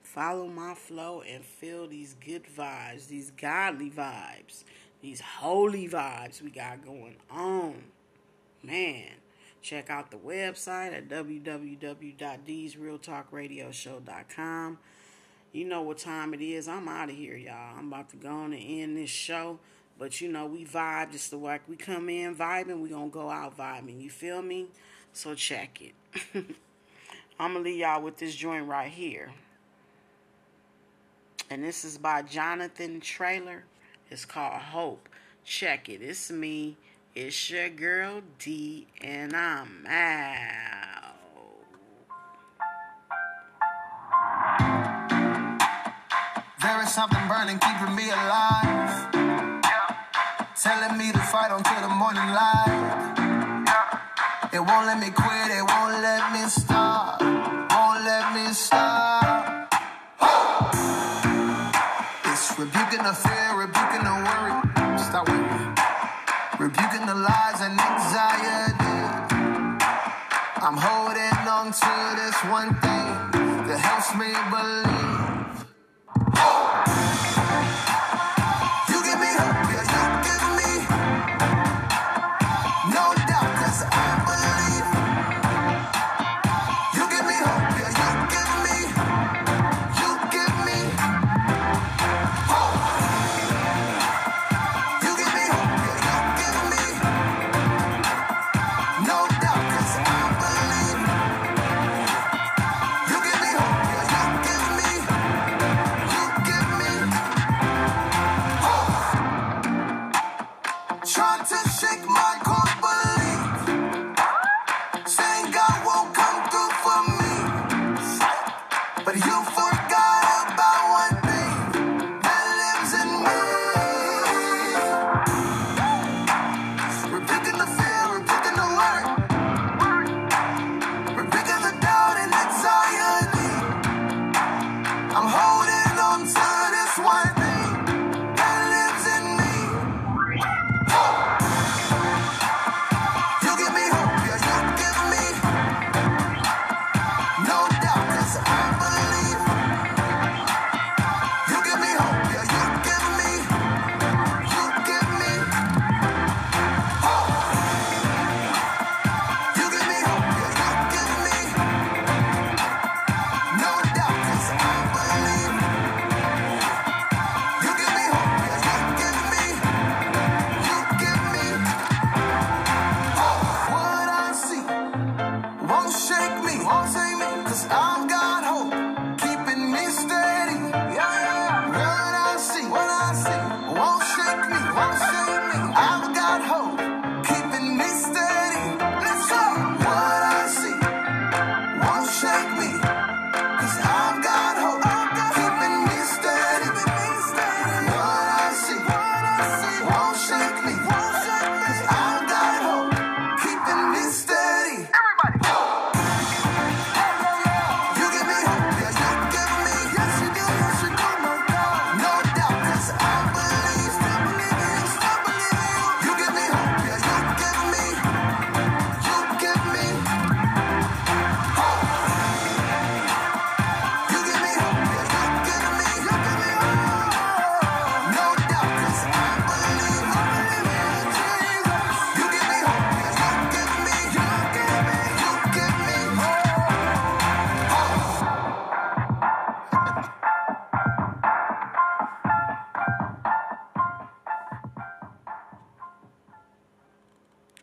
[SPEAKER 1] follow my flow, and feel these good vibes, these godly vibes, these holy vibes we got going on. Man, check out the website at www.thesrealtalkradioshow.com. You know what time it is. I'm out of here, y'all. I'm about to go on and end this show. But you know, we vibe just the like we come in vibing, we gonna go out vibing. You feel me? So check it. I'm gonna leave y'all with this joint right here. And this is by Jonathan Traylor. It's called Hope. Check it. It's me. It's your girl D, and I'm out.
[SPEAKER 5] There is something burning, keeping me alive. Telling me to fight until the morning light. It won't let me quit, they won't let me stop. Won't let me stop. It's rebuking the fear, rebuking the worry. Stop with me. Rebuking the lies and anxiety. I'm holding on to this one thing that helps me believe.